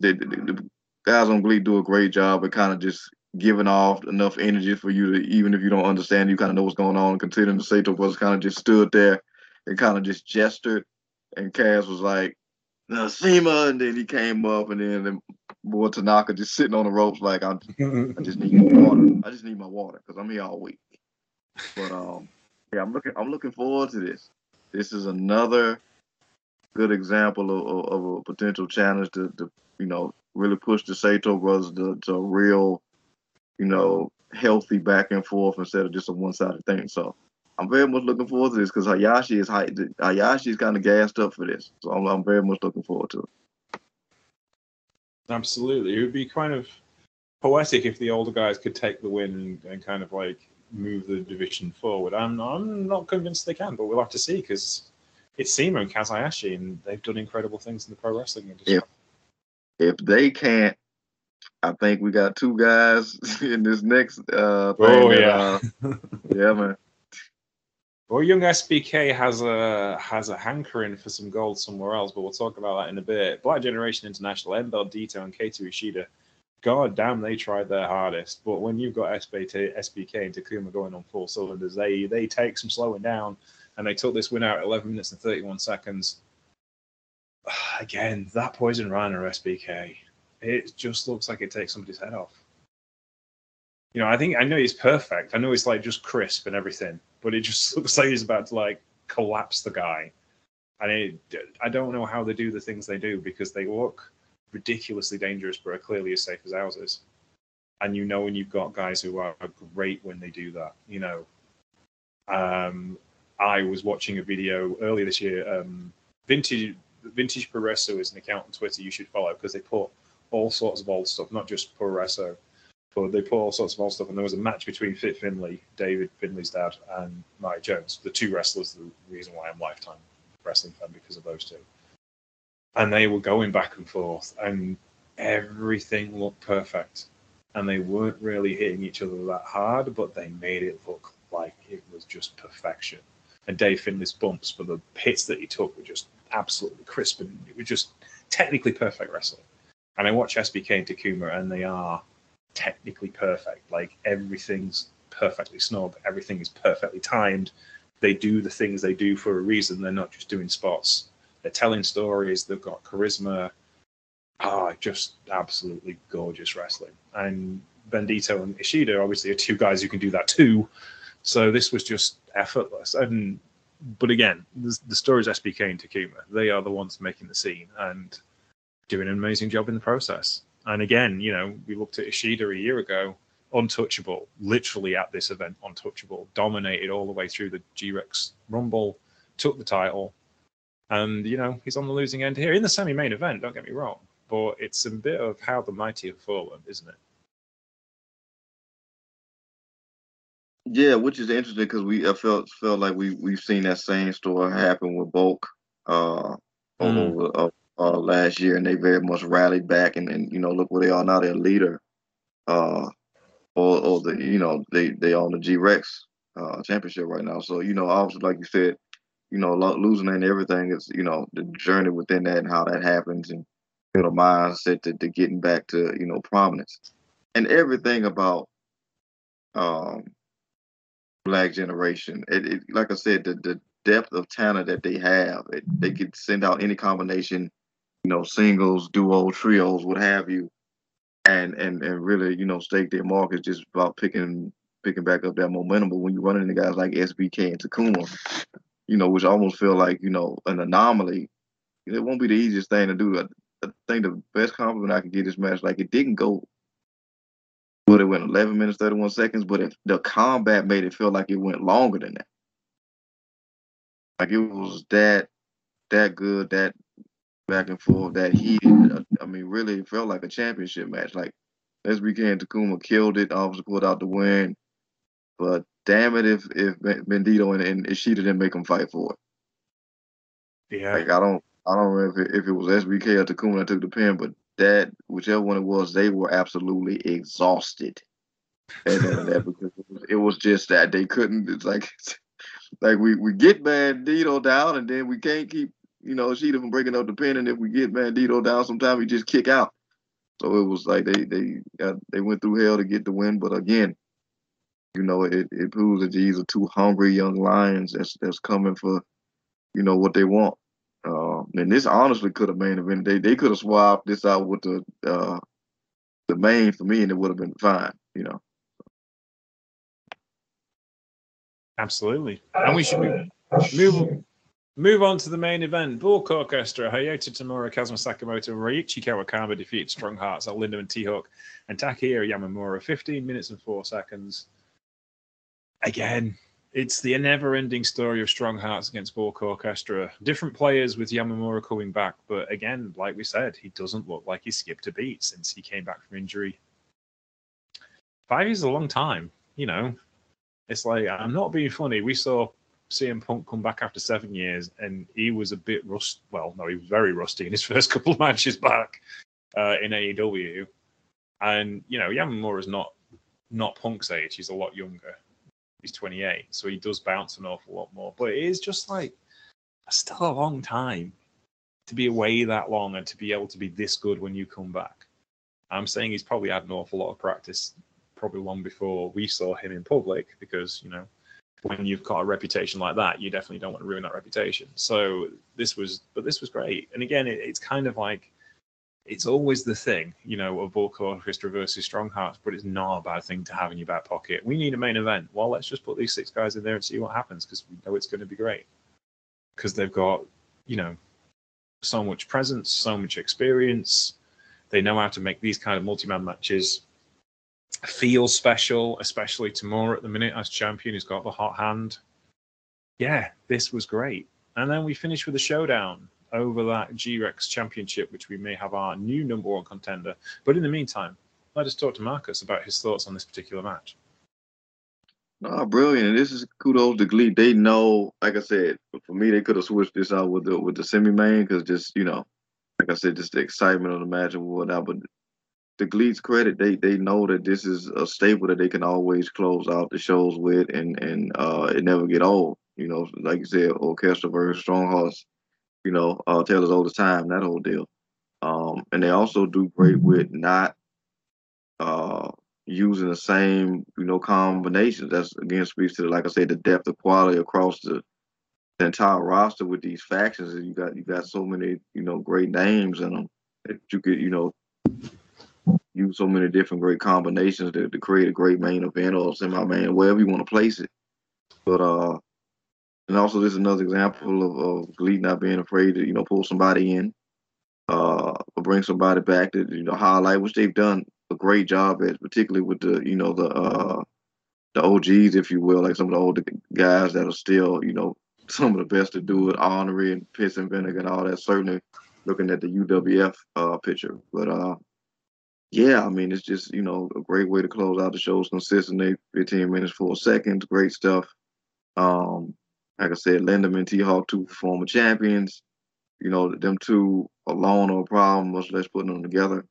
the, the, the guys on GLEAT do a great job of kind of just giving off enough energy for you to even if you don't understand, you kind of know what's going on. Considering the Saito was kind of just stood there and kind of just gestured, and Cass was like, "Nasima," and then he came up, and then the boy Tanaka just sitting on the ropes like, "I, I just need my water. I just need my water because I'm here all week." But um, yeah, I'm looking. I'm looking forward to this. This is another good example of, of, a potential challenge to, to, you know, really push the Saito brothers to, to a real, you know, healthy back and forth instead of just a one-sided thing. So I'm very much looking forward to this because Hayashi is Hayashi is kind of gassed up for this. So I'm, I'm very much looking forward to it. Absolutely, it would be kind of poetic if the older guys could take the win and, and kind of like move the division forward. I'm I'm not convinced they can, but we'll have to see because it's CIMA and Kaz Hayashi, and they've done incredible things in the pro wrestling industry. If if they can't, I think we got two guys [LAUGHS] in this next. Uh, oh that, yeah, uh, [LAUGHS] yeah, man. Well, young SBK has a has a hankering for some gold somewhere else, but we'll talk about that in a bit. Black Generation International, Enbel Dito, and Kaito Ishida God damn, they tried their hardest. But when you've got SBK, SBK and Takuma going on full cylinders, they they take some slowing down, and they took this win out at 11 minutes and 31 seconds. [SIGHS] Again, that Poison Rhino SBK, it just looks like it takes somebody's head off. You know, I think I know he's perfect. I know he's like just crisp and everything, but it just [LAUGHS] looks like he's about to like collapse the guy. And it, I don't know how they do the things they do because they look ridiculously dangerous but are clearly as safe as ours is. And you know when you've got guys who are great when they do that. You know, um, I was watching a video earlier this year. Um, Vintage Vintage Progresso is an account on Twitter you should follow because they put all sorts of old stuff, not just Progresso, but they put all sorts of old stuff. And there was a match between Fit Finlay, David Finlay's dad, and Marty Jones, the two wrestlers. The reason why I'm lifetime wrestling fan because of those two and they were going back and forth, and everything looked perfect. And they weren't really hitting each other that hard, but they made it look like it was just perfection. And Dave Finlay's bumps for the hits that he took were just absolutely crisp, and it was just technically perfect wrestling. And I watch SBK and Takuma, and they are technically perfect. Like everything's perfectly snug, everything is perfectly timed. They do the things they do for a reason. They're not just doing spots they're telling stories. They've got charisma. Ah, just absolutely gorgeous wrestling. And Bendito and Ishida obviously are two guys who can do that too. So this was just effortless. And but again, the, the story is SBK and Takuma. They are the ones making the scene and doing an amazing job in the process. And again, you know, we looked at Ishida a year ago, untouchable, literally at this event, untouchable, dominated all the way through the G-Rex Rumble, took the title, and, you know, he's on the losing end here in the semi main event, don't get me wrong. But it's a bit of how the mighty have fallen, isn't it? Yeah, which is interesting because we I felt felt like we we've seen that same story happen with Bulk uh, mm. over uh, uh, last year, and they very much rallied back, and, and you know look where they are now. They're leader, uh, or, or the you know they they own the G Rex uh, championship right now. So you know obviously like you said, you know, losing and everything is, you know, the journey within that and how that happens and you know, mindset to, to getting back to, you know, prominence. And everything about um black generation. It, it like I said, the, the depth of talent that they have, it, they could send out any combination, you know, singles, duos, trios, what have you, and and and really, you know, stake their mark is just about picking picking back up that momentum. But when you run into guys like SBK and Takuma, you know, which almost feel like, you know, an anomaly. It won't be the easiest thing to do. I, I think the best compliment I can give this match, like it didn't go but it went 11 minutes 31 seconds but the combat made it feel like it went longer than that. Like it was that that good that back and forth that heated i mean really felt like a championship match. Like SBK and Takuma killed it. Obviously pulled out the win. But damn it if if Bandito and, and Ishida didn't make them fight for it. Yeah. Like I don't I don't know if it, if it was SBK or Takuma that took the pin, but that whichever one it was, they were absolutely exhausted. And that [LAUGHS] because it was, it was just that they couldn't. It's like [LAUGHS] like we we get Bandito down, and then we can't keep you know Ishida from breaking up the pin, and if we get Bandito down, sometimes we just kick out. So it was like they they got they went through hell to get the win. But again, you know, it, it proves that these are two hungry young lions that's that's coming for, you know, what they want. Uh, and this honestly could have main event. They they could have swapped this out with the uh, the main for me, and it would have been fine. You know. Absolutely, and we should move move, move on to the main event. Bulk Orchestra, Hayato Tamura, Kazuma Sakamoto, Ryuichi Kawakami defeated Strong Hearts, Al and T-Hawk, and Takahiro Yamamura. 15 minutes and 4 seconds. Again, it's the never-ending story of Strong Hearts against Bulk Orchestra. Different players with Yamamura coming back, but again, like we said, he doesn't look like he skipped a beat since he came back from injury. Five years is a long time, you know. It's like I'm not being funny. We saw CM Punk come back after seven years, and he was a bit rust. Well, no, he was very rusty in his [LAUGHS] first couple of matches back uh, in AEW. And you know, Yamamura is not not Punk's age. He's a lot younger. He's 28, so he does bounce an awful lot more. But it is just like still a long time to be away that long and to be able to be this good when you come back. I'm saying he's probably had an awful lot of practice probably long before we saw him in public because you know when you've got a reputation like that, you definitely don't want to ruin that reputation. So this was, but this was great. And again, it, it's kind of like it's always the thing, you know, of Bulk Orchestra versus Strong Hearts, but it's not a bad thing to have in your back pocket. We need a main event. Well, let's just put these six guys in there and see what happens because we know it's going to be great. Because they've got, you know, so much presence, so much experience. They know how to make these kind of multi-man matches feel special, especially Tamura at the minute as champion who's got the hot hand. Yeah, this was great. And then we finish with a showdown over that G-Rex championship, which we may have our new number one contender. But in the meantime, let us talk to Marcus about his thoughts on this particular match. No, brilliant. This is kudos to GLEAT. They know, like I said, for me, they could have switched this out with the with the semi main because just, you know, like I said, just the excitement of the match and whatnot. But the GLEAT's credit, they they know that this is a staple that they can always close out the shows with, and and uh, it never get old. You know, like you said, orchestra versus strong hearts. You know, uh, Taylor's all the time, that whole deal. Um, and they also do great with not uh, using the same, you know, combinations. That's again speaks to, like I said, the depth of quality across the, the entire roster with these factions. You got you got so many, you know, great names in them that you could, you know, use so many different great combinations to, to create a great main event or semi main, wherever you want to place it. But uh and also this is another example of, of GLEAT not being afraid to, you know, pull somebody in, uh, or bring somebody back to, you know, highlight, which they've done a great job at, particularly with the, you know, the uh the OGs, if you will, like some of the older guys that are still, you know, [LAUGHS] some of the best to do it, Honorary and Piss and Vinegar and all that, certainly looking at the UWF uh picture. But uh yeah, I mean, it's just, you know, a great way to close out the shows consistently. 15 minutes, four seconds, great stuff. Um, like I said, Lindaman, T Hawk, two former champions. You know, them two alone are a problem, much less putting them together.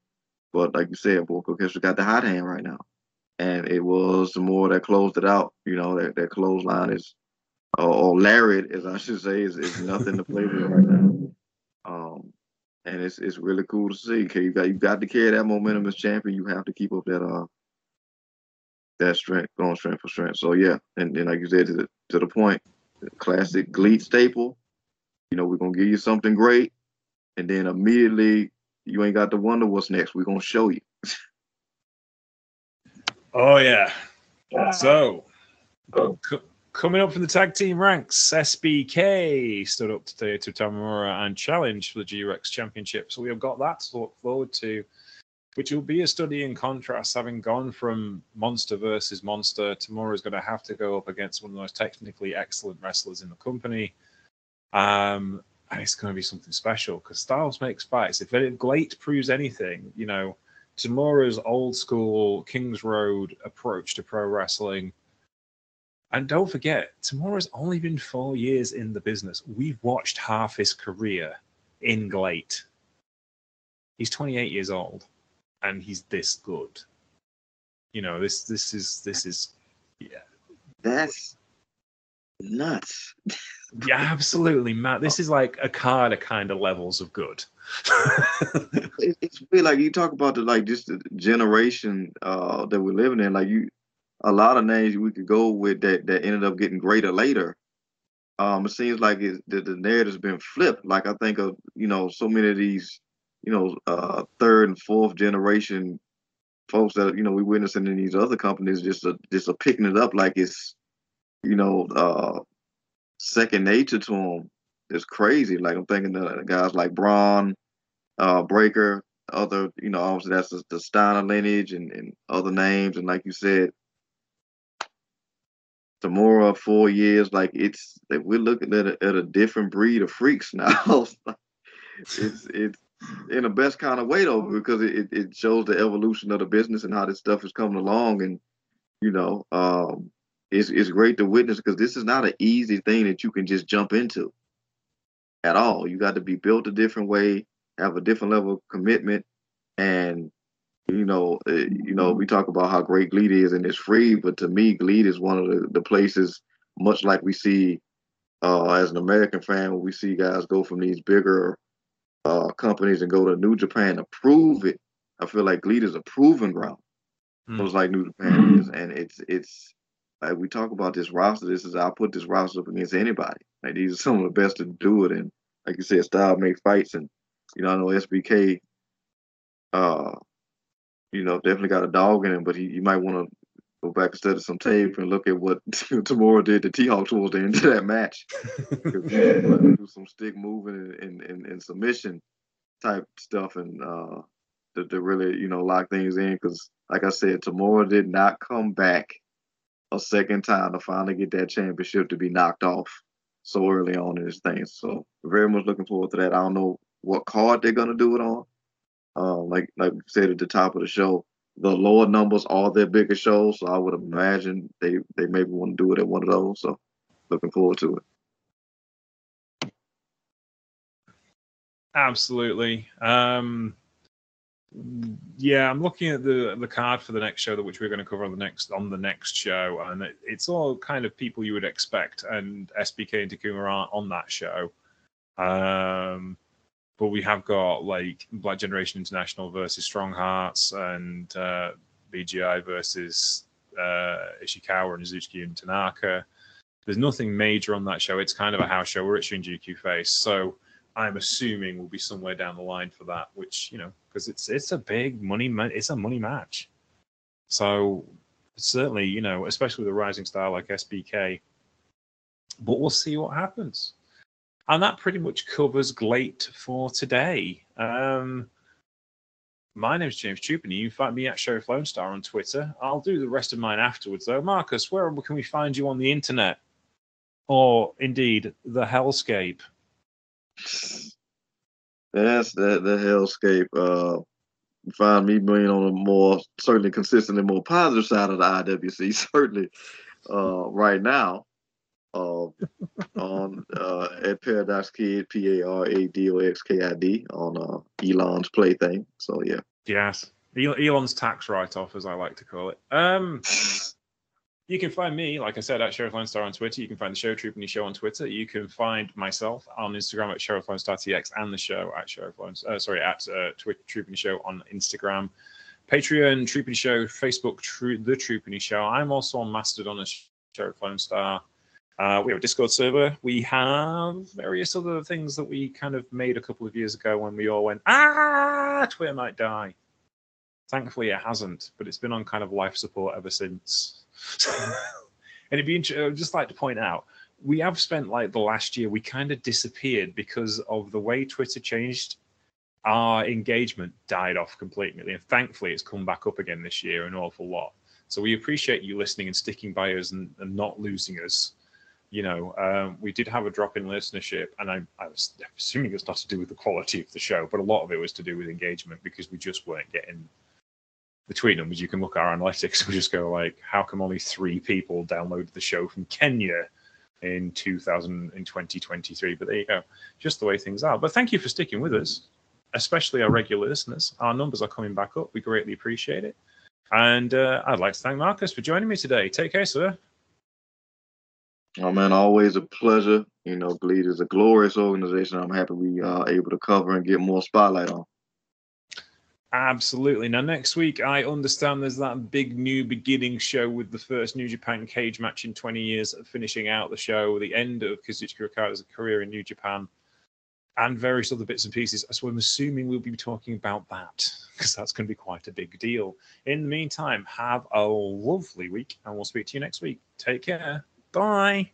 But like you said, Bulk Orchestra got the hot hand right now. And it was the more that closed it out. You know, that, that clothesline is, or, or lariat, as I should say, is, is nothing to play with right now. Um, and it's it's really cool to see. Okay, you got you got to carry that momentum as champion. You have to keep up that uh that strength, going strength for strength. So yeah, and then like you said to the to the point, classic GLEAT staple. You know, we're gonna give you something great, and then immediately you ain't got to wonder what's next. We're gonna show you. [LAUGHS] oh yeah. So oh. Coming up from the tag team ranks, SBK stood up today to Tamura and challenged for the G-Rex Championship. So we have got that to look forward to, which will be a study in contrast. Having gone from monster versus monster, Tamura is going to have to go up against one of the most technically excellent wrestlers in the company. Um, and it's going to be something special because Styles makes fights. If GLEAT proves anything, you know, Tamura's old school Kings Road approach to pro wrestling – and don't forget, Tamura's only been four years in the business. We've watched half his career in GLEAT. He's 28 years old, and he's this good. You know, this this is this is yeah. That's nuts. yeah, absolutely, Matt. This is like a Carter kind of levels of good. [LAUGHS] it's weird. Like you talk about the like just the generation uh, that we're living in. Like you, a lot of names we could go with that that ended up getting greater later. Um, it seems like it, the, the narrative's been flipped. Like I think of you know so many of these you know uh, third and fourth generation folks that you know we're witnessing in these other companies just just a picking it up like it's you know uh, second nature to them. It's crazy. Like I'm thinking of guys like Bron, uh, Breakker, other you know obviously that's the, the Steiner lineage and, and other names and like you said Tamura four years, like it's we're looking at a, at a different breed of freaks [LAUGHS] now. it's it's in the best kind of way though, because it, it shows the evolution of the business and how this stuff is coming along. And you know, um, it's it's great to witness because this is not an easy thing that you can just jump into at all. You got to be built a different way, have a different level of commitment, and you know, uh, you know, we talk about how great GLEAT is and it's free, but to me, GLEAT is one of the, the places, much like we see uh, as an American fan, we see guys go from these bigger uh, companies and go to New Japan to prove it. I feel like GLEAT is a proving ground. Mm. It's like New Japan is, and it's it's like we talk about this roster. This is I'll put this roster up against anybody. Like these are some of the best to do it, and like you said, style make fights, and you know I know SBK. Uh, you know, definitely got a dog in him, but he you might want to go back and study some tape and look at what [LAUGHS] Tamura did to T-Hawk towards the end of that match. [LAUGHS] do some stick moving and, and, and, submission type stuff and uh, to, to really, you know, lock things in. Because, like I said, Tamura did not come back a second time to finally get that championship to be knocked off so early on in this thing. So, very much looking forward to that. I don't know what card they're going to do it on. Uh, like like we said at the top of the show, the lower numbers are their bigger shows. So I would imagine they they maybe want to do it at one of those. So looking forward to it. Absolutely. Um, yeah, I'm looking at the the card for the next show that which we're going to cover on the next on the next show, and it, it's all kind of people you would expect, and SBK and Takuma aren't on that show. Um, but we have got like Black Generation International versus Strong Hearts and uh, BGI versus uh, Ishikawa and Izuchi and Tanaka. There's nothing major on that show. It's kind of a house show. We're at Shinjuku Face, so I'm assuming we'll be somewhere down the line for that. Which you know, because it's it's a big money it's a money match. So certainly, you know, especially with a rising star like SBK. But we'll see what happens. And that pretty much covers GLEAT for today. Um, my name is James Trupany. You can find me at Sheriff Lone Star on Twitter. I'll do the rest of mine afterwards, though. Marcus, where can we find you on the internet? Or indeed, the hellscape? That's the, the hellscape. Uh, find me being on a more, certainly consistently more positive side of the IWC, [LAUGHS] certainly uh, right now uh, on uh, at Paradox Kid, P A R A D O X K I D on uh, Elon's plaything. So yeah. Yes, Elon's tax write-off, as I like to call it. Um, you can find me, like I said, at Sheriff Lone Star on Twitter. You can find the show Troopany Show on Twitter. You can find myself on Instagram at Sheriff TX and the show at Sheriff Lone, uh, sorry, at uh, Twitter Troopany Show on Instagram. Patreon, Troopany Show, Facebook, Tro- The Troopany Show. I'm also on Mastodon as Sheriff Lone Star. Uh, we have a Discord server. We have various other things that we kind of made a couple of years ago when we all went, ah, Twitter might die. Thankfully, it hasn't, but it's been on kind of life support ever since. [LAUGHS] and it'd be interesting, I'd just like to point out, we have spent like the last year, we kind of disappeared because of the way Twitter changed. Our engagement died off completely, and thankfully, it's come back up again this year an awful lot. So we appreciate you listening and sticking by us and, and not losing us you know, um, we did have a drop in listenership, and I, I was assuming it's not to do with the quality of the show, but a lot of it was to do with engagement because we just weren't getting the tweet numbers. you can look at our analytics, [LAUGHS] we just go like, how come only three people downloaded the show from Kenya in 2000 in 2023? But there you go, just the way things are. But thank you for sticking with us, especially our regular listeners. Our numbers are coming back up. We greatly appreciate it. And uh, I'd like to thank Marcus for joining me today. Take care, sir. Oh man, always a pleasure. You know, GLEAT is a glorious organization. I'm happy we are able to cover and get more spotlight on. Absolutely. Now, next week, I understand there's that big new beginning show with the first New Japan cage match in 20 years, finishing out the show, the end of Kazuchika Okada's career in New Japan, and various other bits and pieces. So I'm assuming we'll be talking about that because that's going to be quite a big deal. In the meantime, have a lovely week, and we'll speak to you next week. Take care. Bye.